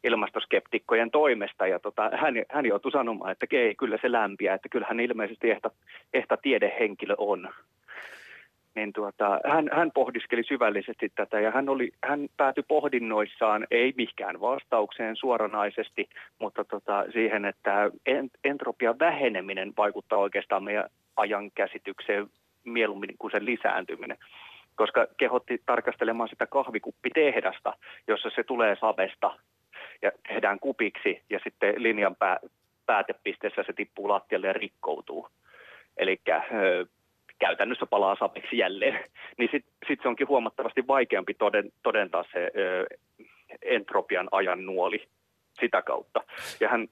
ilmastoskeptikkojen toimesta. Ja tota, hän, hän joutui sanomaan, että ei, kyllä se lämpiää, että kyllä hän ilmeisesti ehta, ehta tiedehenkilö on. Niin tuota, hän, hän pohdiskeli syvällisesti tätä ja hän, oli, hän päätyi pohdinnoissaan, ei mihinkään vastaukseen suoranaisesti, mutta tota, siihen, että ent- entropian väheneminen vaikuttaa oikeastaan meidän ajan käsitykseen mieluummin kuin sen lisääntyminen koska kehotti tarkastelemaan sitä kahvikuppitehdasta, jossa se tulee savesta ja tehdään kupiksi ja sitten linjan pää, päätepisteessä se tippuu lattialle ja rikkoutuu. Eli käytännössä palaa sapeksi jälleen. Niin sitten sit se onkin huomattavasti vaikeampi toden, todentaa se ö, entropian ajan nuoli sitä kautta. Ja hän,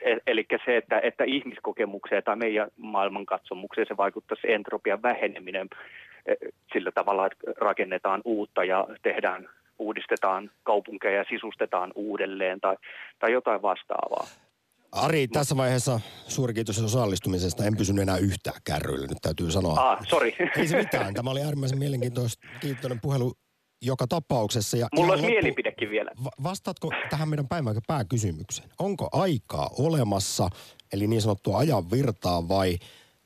e- eli se, että, että ihmiskokemukseen tai meidän maailmankatsomukseen se vaikuttaa se entropian väheneminen sillä tavalla, että rakennetaan uutta ja tehdään, uudistetaan kaupunkeja ja sisustetaan uudelleen tai, tai jotain vastaavaa. Ari, tässä vaiheessa suuri kiitos osallistumisesta. En pysynyt enää yhtään kärryillä, nyt täytyy sanoa. Ah, sori. Ei se mitään. Tämä oli äärimmäisen mielenkiintoinen puhelu joka tapauksessa. Ja Mulla olisi loppu- mielipidekin vielä. Va- vastaatko tähän meidän päivän pääkysymykseen? Onko aikaa olemassa, eli niin sanottua ajan virtaa, vai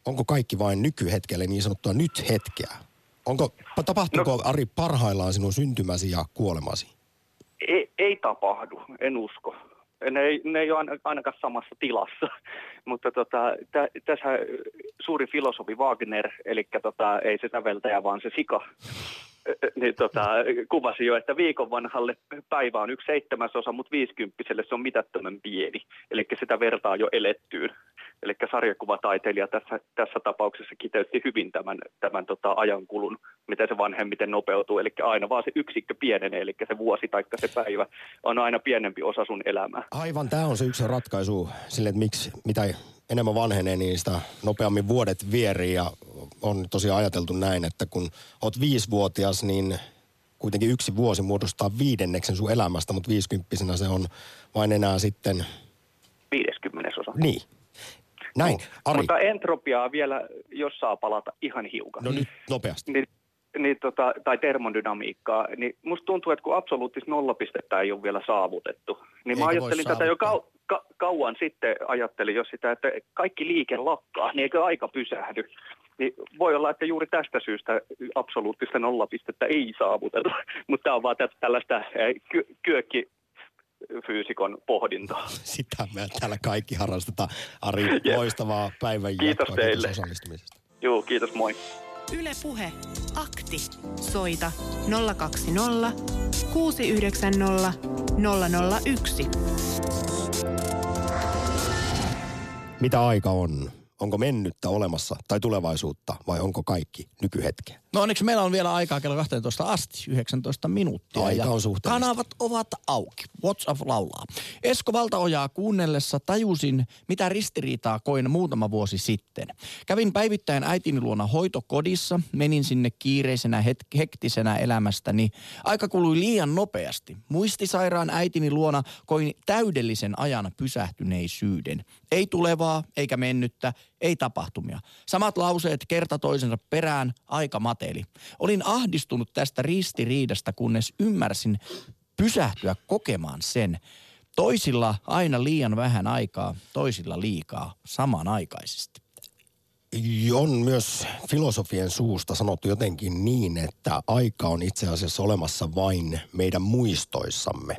onko kaikki vain nykyhetkellä niin sanottua nyt hetkeä? Onko, tapahtuuko no, Ari parhaillaan sinun syntymäsi ja kuolemasi? Ei, ei tapahdu, en usko. Ne ei, ne ei ole aina- ainakaan samassa tilassa. Mutta tota, tä, tässä suuri filosofi Wagner, eli tota, ei se säveltäjä, vaan se sika, niin tota, kuvasi jo, että viikon vanhalle päivä on yksi seitsemäsosa, mutta viisikymppiselle se on mitättömän pieni. Eli sitä vertaa jo elettyyn. Eli sarjakuvataiteilija tässä, tässä tapauksessa kiteytti hyvin tämän, tämän tota, ajankulun, miten se vanhemmiten nopeutuu. Eli aina vaan se yksikkö pienenee, eli se vuosi tai se päivä on aina pienempi osa sun elämää. Aivan, tämä on se yksi ratkaisu sille, että miksi, mitä enemmän vanhenee, niin sitä nopeammin vuodet vierii ja on tosiaan ajateltu näin, että kun oot viisivuotias, niin kuitenkin yksi vuosi muodostaa viidenneksen sun elämästä, mutta viisikymppisenä se on vain enää sitten, 50 osa. niin. Näin, Ari, Mutta entropiaa vielä, jos saa palata ihan hiukan. no nyt nopeasti. niin, niin tota, tai termodynamiikkaa, niin musta tuntuu, että kun absoluuttista nollapistettä ei ole vielä saavutettu, niin mä Eikä voi ajattelin tätä jo kau, ka, kauan sitten, ajattelin jo sitä, että kaikki liike lakkaa, niin eikö aika pysähdy. Niin voi olla, että juuri tästä syystä absoluuttista nollapistettä ei saavuteta, mutta tämä on vaan tä- tällaista ky- kyökkifyysikon pohdintaa. Sitä me täällä kaikki harrastetaan. Ari, loistavaa päivän Kiitos jatkoa. teille. Kiitos osallistumisesta. Joo, kiitos, moi. Ylepuhe Akti. Soita 020 690 001. Mitä aika on? Onko mennyttä olemassa tai tulevaisuutta vai onko kaikki nykyhetkeä? No onneksi meillä on vielä aikaa kello 12 asti, 19 minuuttia. Aika ja on suhteellista. Kanavat ovat auki. WhatsApp laulaa. Esko Valtaojaa kuunnellessa tajusin, mitä ristiriitaa koin muutama vuosi sitten. Kävin päivittäin äitini luona hoitokodissa, menin sinne kiireisenä het- hektisenä elämästäni. Aika kului liian nopeasti. Muistisairaan äitini luona koin täydellisen ajan pysähtyneisyyden. Ei tulevaa eikä mennyttä, ei tapahtumia. Samat lauseet kerta toisensa perään, aika mateli. Olin ahdistunut tästä ristiriidasta, kunnes ymmärsin pysähtyä kokemaan sen. Toisilla aina liian vähän aikaa, toisilla liikaa samanaikaisesti. On myös filosofien suusta sanottu jotenkin niin, että aika on itse asiassa olemassa vain meidän muistoissamme.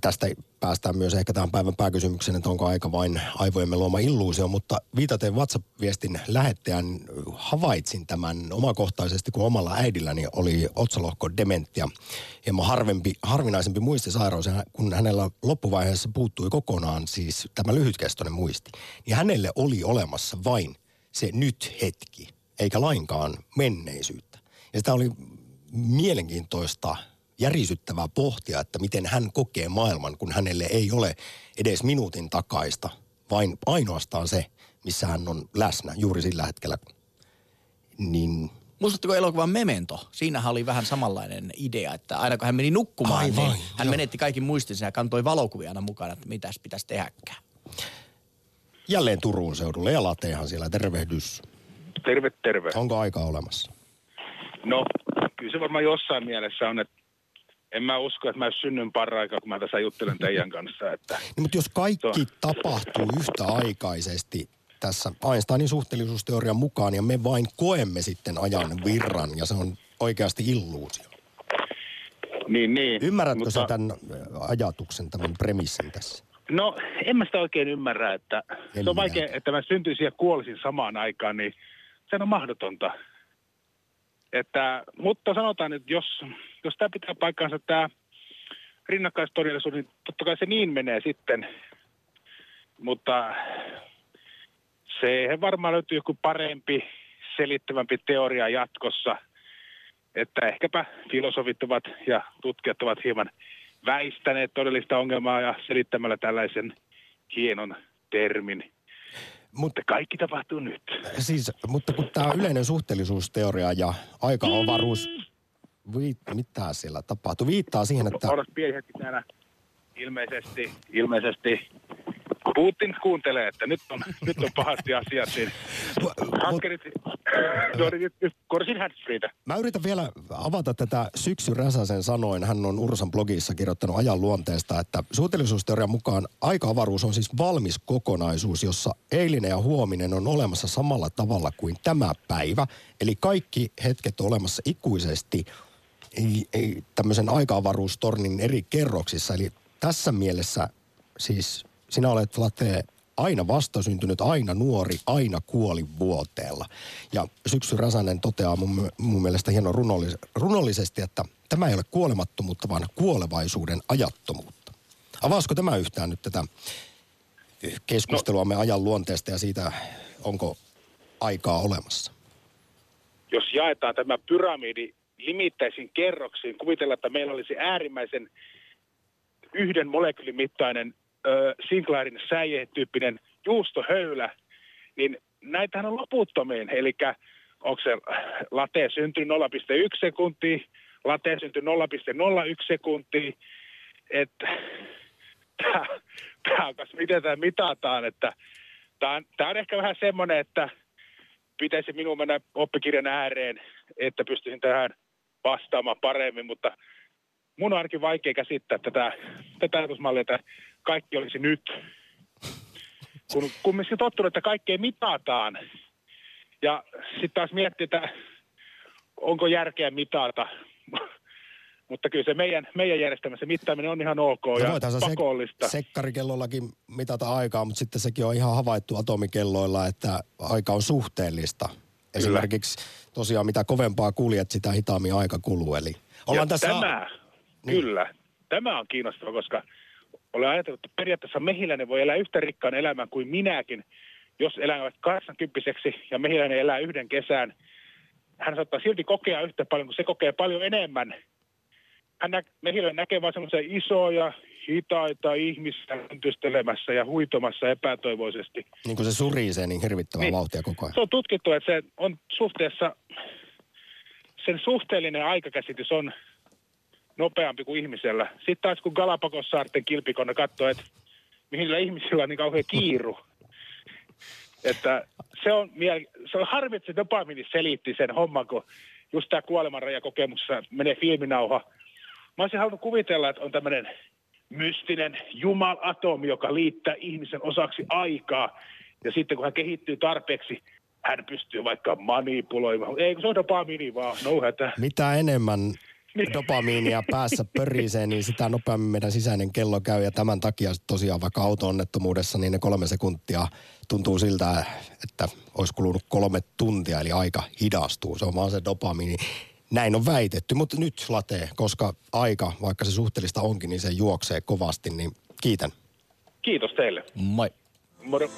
Tästä päästään myös ehkä tähän päivän pääkysymykseen, että onko aika vain aivojemme luoma illuusio, mutta viitaten WhatsApp-viestin lähettäjän havaitsin tämän omakohtaisesti, kun omalla äidilläni oli otsalohko dementia. Hieman harvempi, harvinaisempi muistisairaus, kun hänellä loppuvaiheessa puuttui kokonaan siis tämä lyhytkestoinen muisti, niin hänelle oli olemassa vain se nyt hetki, eikä lainkaan menneisyyttä. Ja sitä oli mielenkiintoista järisyttävää pohtia, että miten hän kokee maailman, kun hänelle ei ole edes minuutin takaista, vain ainoastaan se, missä hän on läsnä juuri sillä hetkellä. Niin Muistatteko elokuvan Memento? Siinähän oli vähän samanlainen idea, että aina kun hän meni nukkumaan, Aivan, niin hän joo. menetti kaikki muistinsa ja kantoi valokuvia aina mukana, että mitäs pitäisi tehdäkään. jälleen Turun seudulle ja Latehan siellä, tervehdys. Terve, terve. Onko aika olemassa? No, kyllä se varmaan jossain mielessä on, että en mä usko, että mä synnyn paraikaa, kun mä tässä juttelen teidän kanssa. Että Niin, mutta jos kaikki tapahtuu yhtä aikaisesti tässä Einsteinin suhteellisuusteorian mukaan ja me vain koemme sitten ajan virran ja se on oikeasti illuusio. niin, niin. Ymmärrätkö mutta, sä tämän ajatuksen, tämän premissin tässä? No, en mä sitä oikein ymmärrä, että En se on vaikea, minäkään. että mä syntyisin ja kuolisin samaan aikaan, niin se on mahdotonta. Että, mutta sanotaan, että jos, jos tämä pitää paikkaansa tämä rinnakkaistodellisuus, niin totta kai se niin menee sitten. Mutta se varmaan löytyy joku parempi, selittävämpi teoria jatkossa. Että ehkäpä filosofit ovat ja tutkijat ovat hieman väistäneet todellista ongelmaa ja selittämällä tällaisen hienon termin. Mutta kaikki tapahtuu nyt. Siis, mutta kun tämä yleinen suhteellisuusteoria ja aika-avaruus, vi, mitä siellä tapahtuu, viittaa siihen, että Odotas pieni hetki täällä. Ilmeisesti, ilmeisesti Putin kuuntelee, että nyt on, nyt on pahasti asiat. Niin hakkerit, no, nyt, nyt korsin. Mä yritän vielä avata tätä Syksy Räsäsen sanoin. Hän on Ursan blogissa kirjoittanut ajan luonteesta, että suhteellisuusteorian mukaan aika-avaruus on siis valmis kokonaisuus, jossa eilinen ja huominen on olemassa samalla tavalla kuin tämä päivä. Eli kaikki hetket on olemassa ikuisesti tämmöisen aika-avaruustornin eri kerroksissa. Eli tässä mielessä siis sinä olet Late aina vastasyntynyt, aina nuori, aina kuoli vuoteella. Ja Syksy Räsänen toteaa mun, mun mielestä hienon runollis, runollisesti, että tämä ei ole kuolemattomuutta, vaan kuolevaisuuden ajattomuutta. Avaasko tämä yhtään nyt tätä keskusteluamme ajan luonteesta ja siitä, onko aikaa olemassa? Jos jaetaan tämä pyramidi limittäisiin kerroksiin, kuvitellaan, että meillä olisi äärimmäisen yhden molekyylimittainen ö, Sinclairin säie-tyyppinen juustohöylä, niin näitähän on loputtomiin. Eli onko se late syntynyt 0,1 sekuntia, late syntynyt 0,01 sekuntia, että tämä on kas, miten tämä mitataan, että tämä on, tää on ehkä vähän semmoinen, että pitäisi minun mennä oppikirjan ääreen, että pystyisin tähän vastaamaan paremmin, mutta mun on ainakin vaikea käsittää tätä, tätä ajatusmallia, että kaikki olisi nyt. Kun kumminkin tottunut, että kaikkea mitataan. Ja sitten taas miettii, että onko järkeä mitata. Mutta kyllä se meidän, meidän järjestelmässä mittaaminen on ihan ok ja voithan sä pakollista. Sek- sekkarikellollakin mitata aikaa, mutta sitten sekin on ihan havaittu atomikelloilla, että aika on suhteellista. Esimerkiksi tosiaan mitä kovempaa kuljet, sitä hitaammin aika kuluu. Eli ollaan ja tässä... tämä, Niin. kyllä, tämä on kiinnostava, koska olen ajatellut, että periaatteessa mehiläinen voi elää yhtä rikkaan elämän kuin minäkin, jos elävät 80 ja mehiläinen elää yhden kesän. Hän saattaa silti kokea yhtä paljon, kun se kokee paljon enemmän. Hän nä- mehiläinen näkee vain semmoisia isoja, hitaita ihmisiä yntystelemässä ja huitomassa epätoivoisesti. Niin kuin se surisee niin hirvittävää Niin. vauhtia koko ajan. Se on tutkittu, että se on suhteessa, sen suhteellinen aikakäsitys on nopeampi kuin ihmisellä. Sitten taas kun Galapagos-saarten kilpikonna katsoo, että mihin ihmisillä on niin kauhean kiiru. Että se on, miel- se on harmi, että se dopamini selitti sen homman, kun just tämä kuolemanrajakokemuksessa menee filminauha. Mä olisin halunnut kuvitella, että on tämmöinen mystinen jumalatomi, joka liittää ihmisen osaksi aikaa. Ja sitten kun hän kehittyy tarpeeksi, hän pystyy vaikka manipuloimaan. Ei, kun se on dopamini vaan, no hätä. Mitä enemmän Niin. dopamiinia päässä pörisee, niin sitä nopeammin meidän sisäinen kello käy. Ja tämän takia tosiaan vaikka auto-onnettomuudessa, niin ne kolme sekuntia tuntuu siltä, että olisi kulunut kolme tuntia, eli aika hidastuu. Se on vaan se dopamiini. Näin on väitetty, mutta nyt latee, koska aika, vaikka se suhteellista onkin, niin se juoksee kovasti, niin kiitän. Kiitos teille. Moi. Moro.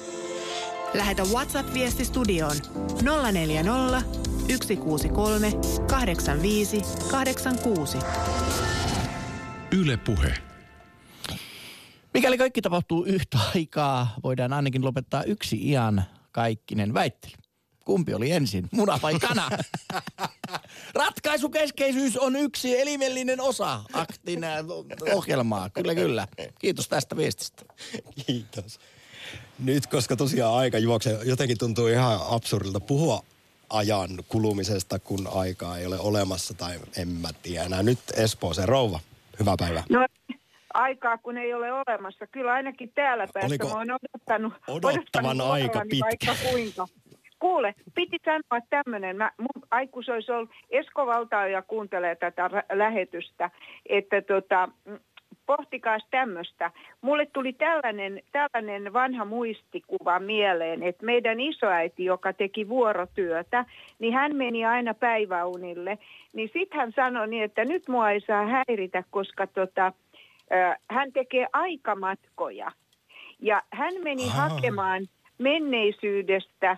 Lähetä WhatsApp-viesti studioon 040 163 85 86. Yle Puhe. Mikäli kaikki tapahtuu yhtä aikaa, voidaan ainakin lopettaa yksi ian kaikkinen väittely. Kumpi oli ensin, muna vai kana? Ratkaisukeskeisyys on yksi elimellinen osa aktin äh, ohjelmaa. Kyllä, kyllä. Kiitos tästä viestistä. Kiitos. Nyt, koska tosiaan aika juoksee, jotenkin tuntuu ihan absurdilta puhua ajan kulumisesta, kun aikaa ei ole olemassa tai en mä tiedä. Nyt Espooseen rouva. Hyvää päivää. No aikaa, kun ei ole olemassa. Kyllä ainakin täällä päässä Oliko mä oon odottanut, odottavan odottanut aika pitkä? Vaikka kuinka. Kuule, piti sanoa tämmöinen, mä, mun aikus olisi ollut, Esko Valtaoja kuuntelee tätä lähetystä, että tota, mm, pohtikaas tämmöistä. Mulle tuli tällainen, tällainen vanha muistikuva mieleen, että meidän isoäiti, joka teki vuorotyötä, niin hän meni aina päiväunille. Niin sitten hän sanoi niin, että nyt mua ei saa häiritä, koska tota, hän tekee aikamatkoja. Ja hän meni Ahaa. hakemaan menneisyydestä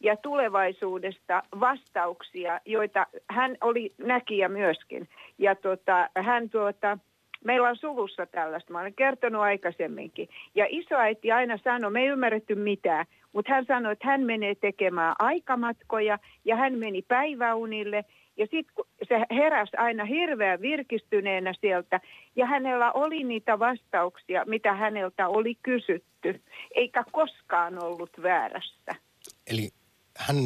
ja tulevaisuudesta vastauksia, joita hän oli näkijä myöskin. Ja tota, hän tuota, meillä on suvussa tällaista, mä olen kertonut aikaisemminkin. Ja isoäiti aina sanoi, me ei ymmärretty mitään, mutta hän sanoi, että hän menee tekemään aikamatkoja ja hän meni päiväunille. Ja sitten se heräsi aina hirveän virkistyneenä sieltä ja hänellä oli niitä vastauksia, mitä häneltä oli kysytty, eikä koskaan ollut väärässä. Eli hän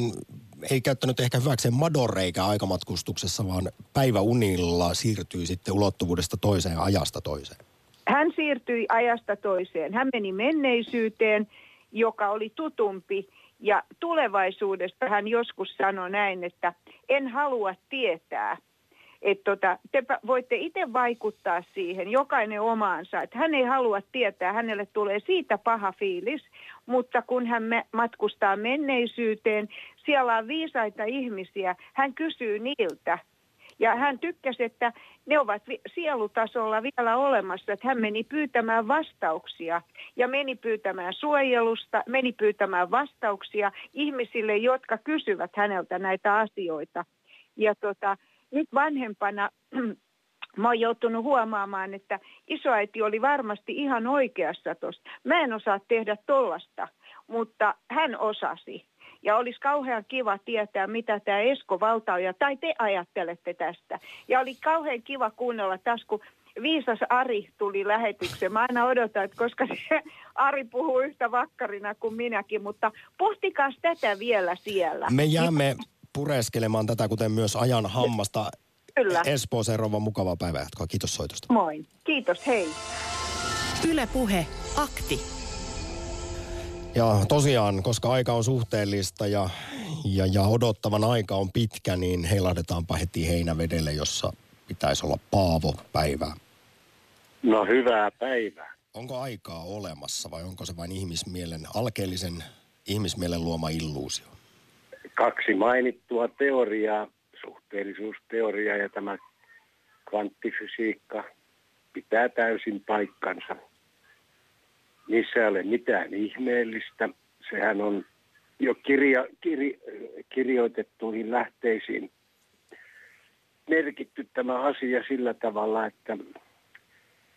ei käyttänyt ehkä hyväkseen madorreikä aikamatkustuksessa, vaan päiväunilla siirtyi sitten ulottuvuudesta toiseen ja ajasta toiseen. Hän siirtyi ajasta toiseen. Hän meni menneisyyteen, joka oli tutumpi. Ja tulevaisuudesta hän joskus sanoi näin, että en halua tietää. Että tota, te voitte itse vaikuttaa siihen, jokainen omaansa. Että hän ei halua tietää, hänelle tulee siitä paha fiilis. Mutta kun hän matkustaa menneisyyteen, siellä on viisaita ihmisiä, hän kysyy niiltä. Ja hän tykkäsi, että ne ovat sielutasolla vielä olemassa, että hän meni pyytämään vastauksia ja meni pyytämään suojelusta, meni pyytämään vastauksia ihmisille, jotka kysyvät häneltä näitä asioita. Ja tota, nyt vanhempana mä oon joutunut huomaamaan, että isoäiti oli varmasti ihan oikeassa tuossa. Mä en osaa tehdä tollasta, mutta hän osasi. Ja olisi kauhean kiva tietää, mitä tämä Esko Valtaoja, tai te ajattelette tästä. Ja oli kauhean kiva kuunnella taas, kun viisas Ari tuli lähetykseen. Mä aina odotan, että koska se Ari puhuu yhtä vakkarina kuin minäkin, mutta pohtikaas tätä vielä siellä. Me jäämme pureskelemaan tätä, kuten myös ajan hammasta. Kyllä. Espooseen rouva mukavaa päivää jatkoa. Kiitos soitosta. Moi. Kiitos, hei. Yle Puhe, akti. Ja tosiaan, koska aika on suhteellista ja, ja, ja odottavan aika on pitkä, niin heilahdetaanpa heti heinävedelle, jossa pitäisi olla Paavo päivää. No hyvää päivää. Onko aikaa olemassa vai onko se vain ihmismielen, alkeellisen ihmismielen luoma illuusio? Kaksi mainittua teoriaa, suhteellisuusteoria ja tämä kvanttifysiikka pitää täysin paikkansa. Niissä ei ole mitään ihmeellistä. Sehän on jo kirja, kir, kirjoitettuihin lähteisiin merkitty tämä asia sillä tavalla, että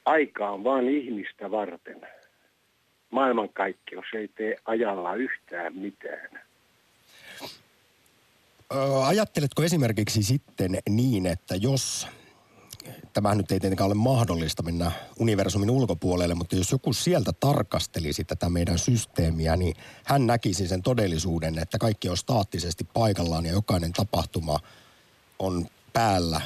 aika on vain ihmistä varten. Maailmankaikkeus ei tee ajalla yhtään mitään. Ajatteletko esimerkiksi sitten niin, että jos, tämä nyt ei tietenkään ole mahdollista mennä universumin ulkopuolelle, mutta jos joku sieltä tarkastelisi tätä meidän systeemiä, niin hän näkisi sen todellisuuden, että kaikki on staattisesti paikallaan ja jokainen tapahtuma on päällä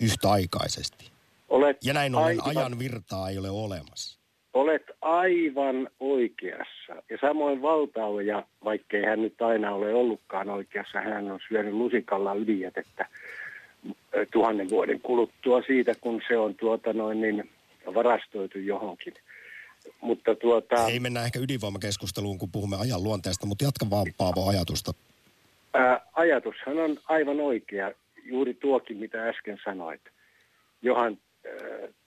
yhtäaikaisesti. Olet Ja näin ollen aivan- ajan virtaa ei ole olemassa. Olet aivan oikeassa. Ja samoin valtaoja, vaikkei hän nyt aina ole ollutkaan oikeassa, hän on syönyt lusikalla ydinjätettä tuhannen vuoden kuluttua siitä, kun se on tuota noin niin varastoitu johonkin. Mutta tuota, Ei mennä ehkä ydinvoimakeskusteluun, kun puhumme ajan luonteesta, mutta jatka vaan Paavo ajatusta. ää, ajatushan on aivan oikea. Juuri tuokin, mitä äsken sanoit. Johan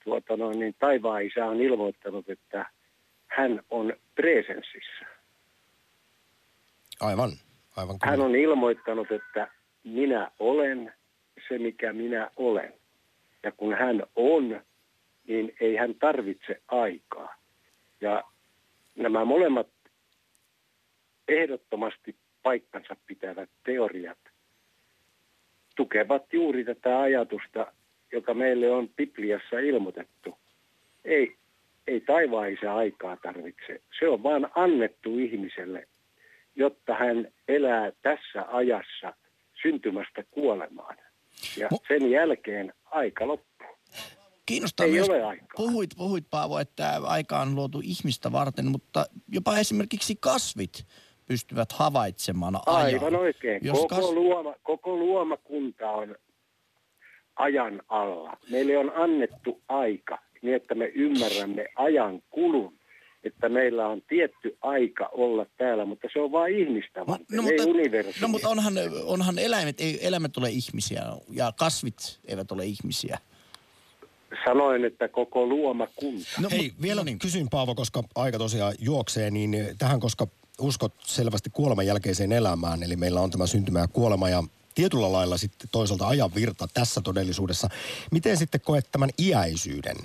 tuota noin, niin taivaan isä on ilmoittanut, että hän on presenssissä. Aivan, aivan kyllä. Hän on ilmoittanut, että minä olen se, mikä minä olen. Ja kun hän on, niin ei hän tarvitse aikaa. Ja nämä molemmat ehdottomasti paikkansa pitävät teoriat tukevat juuri tätä ajatusta, joka meille on Bibliassa ilmoitettu. Ei, ei taivaisa aikaa tarvitse. Se on vain annettu ihmiselle, jotta hän elää tässä ajassa syntymästä kuolemaan. Ja sen jälkeen aika loppuu. Kiinnostaa Ei myös, ole aikaa. puhuit, puhuit Paavo, että aika on luotu ihmistä varten, mutta jopa esimerkiksi kasvit pystyvät havaitsemaan ajan. Aivan oikein. Jos Koko, kas- luoma, koko luomakunta on ajan alla. Meille on annettu aika niin, että me ymmärrämme ajan kulun. Että meillä on tietty aika olla täällä, mutta se on vain ihmistä varten, no, ei mutta, universumia. no mutta onhan, onhan eläimet, ei eläimet ole ihmisiä ja kasvit eivät ole ihmisiä. Sanoin, että koko luomakunta. No, Hei, mut- vielä no niin. kysyn Paavo, koska aika tosiaan juoksee, niin tähän, koska uskot selvästi kuoleman jälkeiseen elämään, eli meillä on tämä syntymä ja kuolema ja tietyllä lailla sitten toisaalta ajan virta tässä todellisuudessa. Miten sitten koet tämän iäisyyden,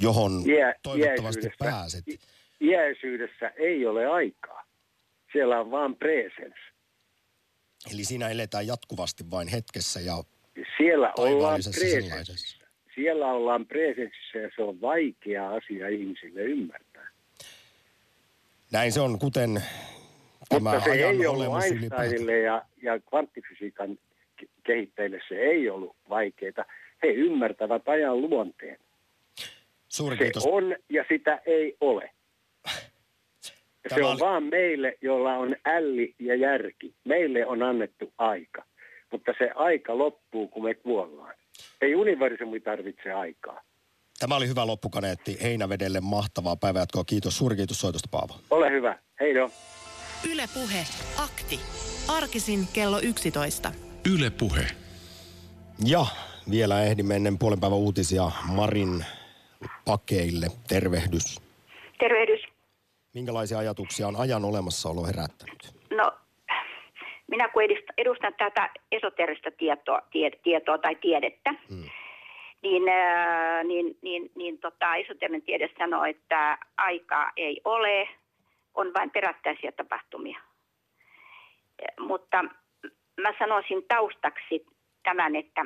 johon Iä, toivottavasti pääset? Iäisyydessä ei ole aikaa. Siellä on vaan presens. Eli siinä eletään jatkuvasti vain hetkessä ja Siellä ollaan sellaisessa. Siellä ollaan presenssissä ja se on vaikea asia ihmisille ymmärtää. Näin se on, kuten tämä Mutta se ajan ei ollut. Einsteinille ja, ja kvanttifysiikan ke- kehittäjille se ei ollut vaikeaa. He ymmärtävät ajan luonteen. Suuri Se kiitos. on ja sitä ei ole. Ja se Tämä on oli- vaan meille, jolla on älli ja järki. Meille on annettu aika. Mutta se aika loppuu, kun me kuollaan. Ei universumi tarvitse aikaa. Tämä oli hyvä loppukaneetti Heinävedelle. Mahtavaa päivänjatkoa. Kiitos. Suuri kiitos soitosta, Paavo. Ole hyvä. Heido. Yle Puhe. Akti. Arkisin kello 11. Yle Puhe. Ja vielä ehdimme ennen puolen päivän uutisia Marin pakeille. Tervehdys. Tervehdys. Minkälaisia ajatuksia on ajan olemassaolo herättänyt? No, minä kun edustan tätä esoterista tietoa, tie, tietoa tai tiedettä, hmm. niin, äh, niin, niin, niin tota, esoterinen tiede sanoo, että aikaa ei ole, on vain perättäisiä tapahtumia. Eh, Mutta mä sanoisin taustaksi tämän, että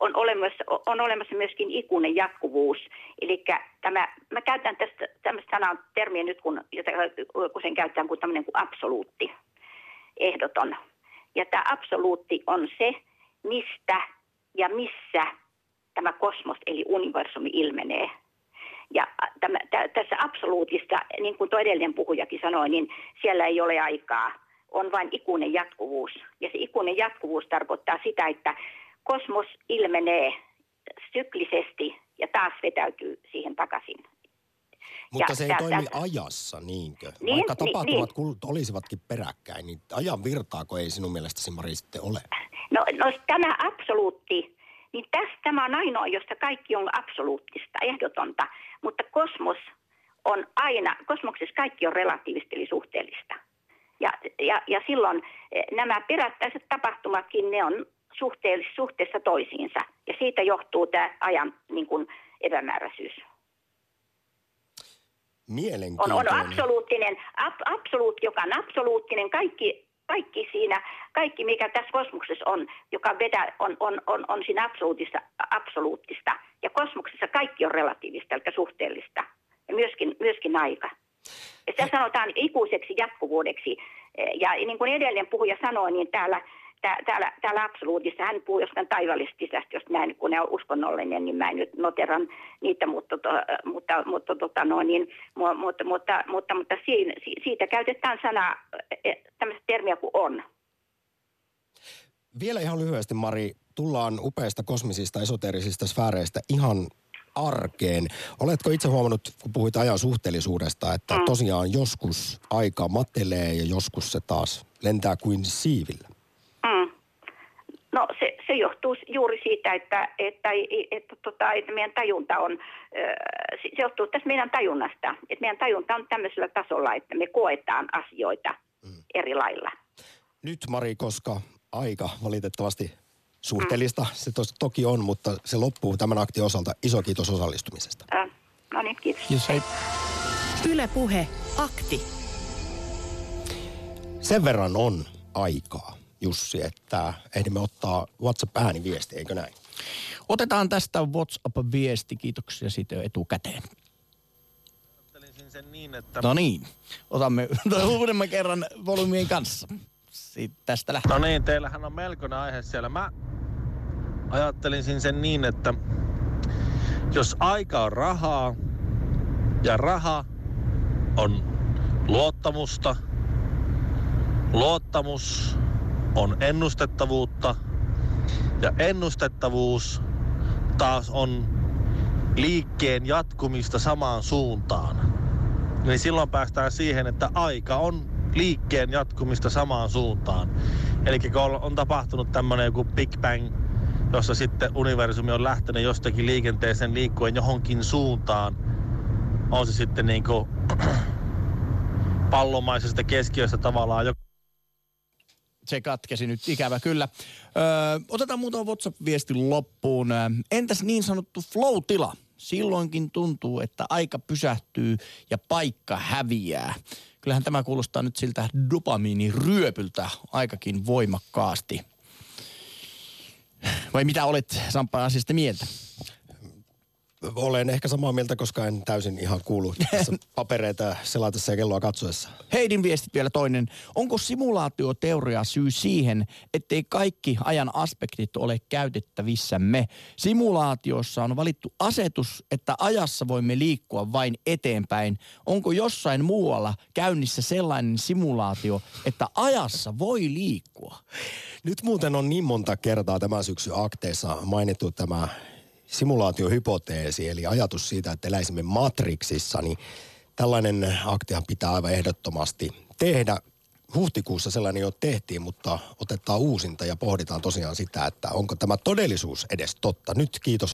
on olemassa, on olemassa myöskin ikuinen jatkuvuus. Eli tämä, mä käytän tästä tämmöistä sanaa termiä nyt, kun, jota, kun sen käytetään kuin tämmöinen kuin absoluutti, ehdoton. Ja tämä absoluutti on se, mistä ja missä tämä kosmos eli universumi ilmenee. Ja tämä, tä, tässä absoluutista, niin kuin tuo edellinen puhujakin sanoi, niin siellä ei ole aikaa. On vain ikuinen jatkuvuus. Ja se ikuinen jatkuvuus tarkoittaa sitä, että kosmos ilmenee syklisesti ja taas vetäytyy siihen takaisin. Mutta Ja se ei tä- toimi tä- ajassa, niinkö? Niin, Vaikka niin, tapahtumat niin. niin. olisivatkin peräkkäin, niin ajan virtaako ei sinun mielestäsi Mari sitten ole? No, no tämä absoluutti, niin tässä tämä on ainoa, josta kaikki on absoluuttista, ehdotonta, mutta kosmos on aina, kosmoksessa kaikki on relatiivista eli suhteellista. Ja, ja, ja silloin eh, nämä perättäiset tapahtumatkin, ne on suhteellis, suhteessa toisiinsa. Ja siitä johtuu tämä ajan niin kuin, epämääräisyys. On, Mielenkiintoinen. on absoluuttinen, ab, absoluut, joka on absoluuttinen, kaikki, kaikki siinä, kaikki mikä tässä kosmoksessa on, joka vedä, on, on, on, on siinä absoluuttista, absoluuttista. Ja kosmoksessa kaikki on relatiivista, eli suhteellista. Ja myöskin, myöskin aika. Ja sitä sanotaan ikuiseksi jatkuvuudeksi. Ja niin kuin edellinen puhuja sanoi, niin täällä, tää- täällä, täällä absoluutissa, hän puhuu jostain taivaallisesta sisästä, jos mä en, kun ne on uskonnollinen, niin mä en nyt noteran niitä, mutta, to, mutta, mutta, tota, no, niin, mu- mutta, mutta, mutta, mutta siinä, si- siitä käytetään sanaa, eh, tämmöistä termiä kuin on. Vielä ihan lyhyesti, Mari, tullaan upeista kosmisista esoteerisista sfääreistä ihan arkeen. Oletko itse huomannut, kun puhuit ajan suhteellisuudesta, että Mm. tosiaan joskus aika matelee ja joskus se taas lentää kuin siivillä? Mm. No se, se johtuu juuri siitä, että, että, että, tota, että meidän tajunta on, se johtuu tästä meidän tajunnasta. Että meidän tajunta on tämmöisellä tasolla, että me koetaan asioita eri lailla. Nyt, Mari, koska aika valitettavasti suhteellista, se tos, toki on, mutta se loppuu tämän aktin osalta. Iso kiitos osallistumisesta. Ö, no niin, kiitos. Kiitos, hei. Yle Puhe, akti. Sen verran on aikaa, Jussi, että ehdimme ottaa WhatsApp-ääniviesti, eikö näin? Otetaan tästä WhatsApp-viesti. Kiitoksia siitä jo etukäteen. sen niin, että... No niin, otamme uudemman kerran volyymien kanssa. Sitten tästä lähtee. No niin, teillähän on melkoinen aihe siellä. Mä ajattelisin sen niin, että jos aika on rahaa ja raha on luottamusta, luottamus on ennustettavuutta ja ennustettavuus taas on liikkeen jatkumista samaan suuntaan. Niin silloin päästään siihen, että aika on liikkeen jatkumista samaan suuntaan. Eli kun on- tapahtunut tämmöinen joku Big Bang, jossa sitten universumi on lähtenyt jostakin liikenteeseen liikkuen johonkin suuntaan, on se sitten niin kuin pallomaisesta keskiöstä tavallaan jo Se katkesi nyt, ikävä kyllä. Öö, otetaan muutama WhatsApp-viestin loppuun. Entäs niin sanottu flow-tila? Silloinkin tuntuu, että aika pysähtyy ja paikka häviää. Kyllähän tämä kuulostaa nyt siltä dopamiiniryöpyltä aikakin voimakkaasti. Vai mitä olet Samppa asiasta mieltä? Olen ehkä samaa mieltä, koska en täysin ihan kuulu tässä papereita selatessa ja kelloa katsoessa. Heidin viestit vielä toinen. Onko simulaatioteoria syy siihen, ettei kaikki ajan aspektit ole käytettävissämme? Simulaatiossa on valittu asetus, että ajassa voimme liikkua vain eteenpäin. Onko jossain muualla käynnissä sellainen simulaatio, että ajassa voi liikkua? Nyt muuten on niin monta kertaa tämän syksyn akteissa mainittu tämä simulaatiohypoteesi, eli ajatus siitä, että eläisimme matriksissa, niin tällainen aktihan pitää aivan ehdottomasti tehdä. Huhtikuussa sellainen jo tehtiin, mutta otetaan uusinta ja pohditaan tosiaan sitä, että onko tämä todellisuus edes totta. Nyt kiitos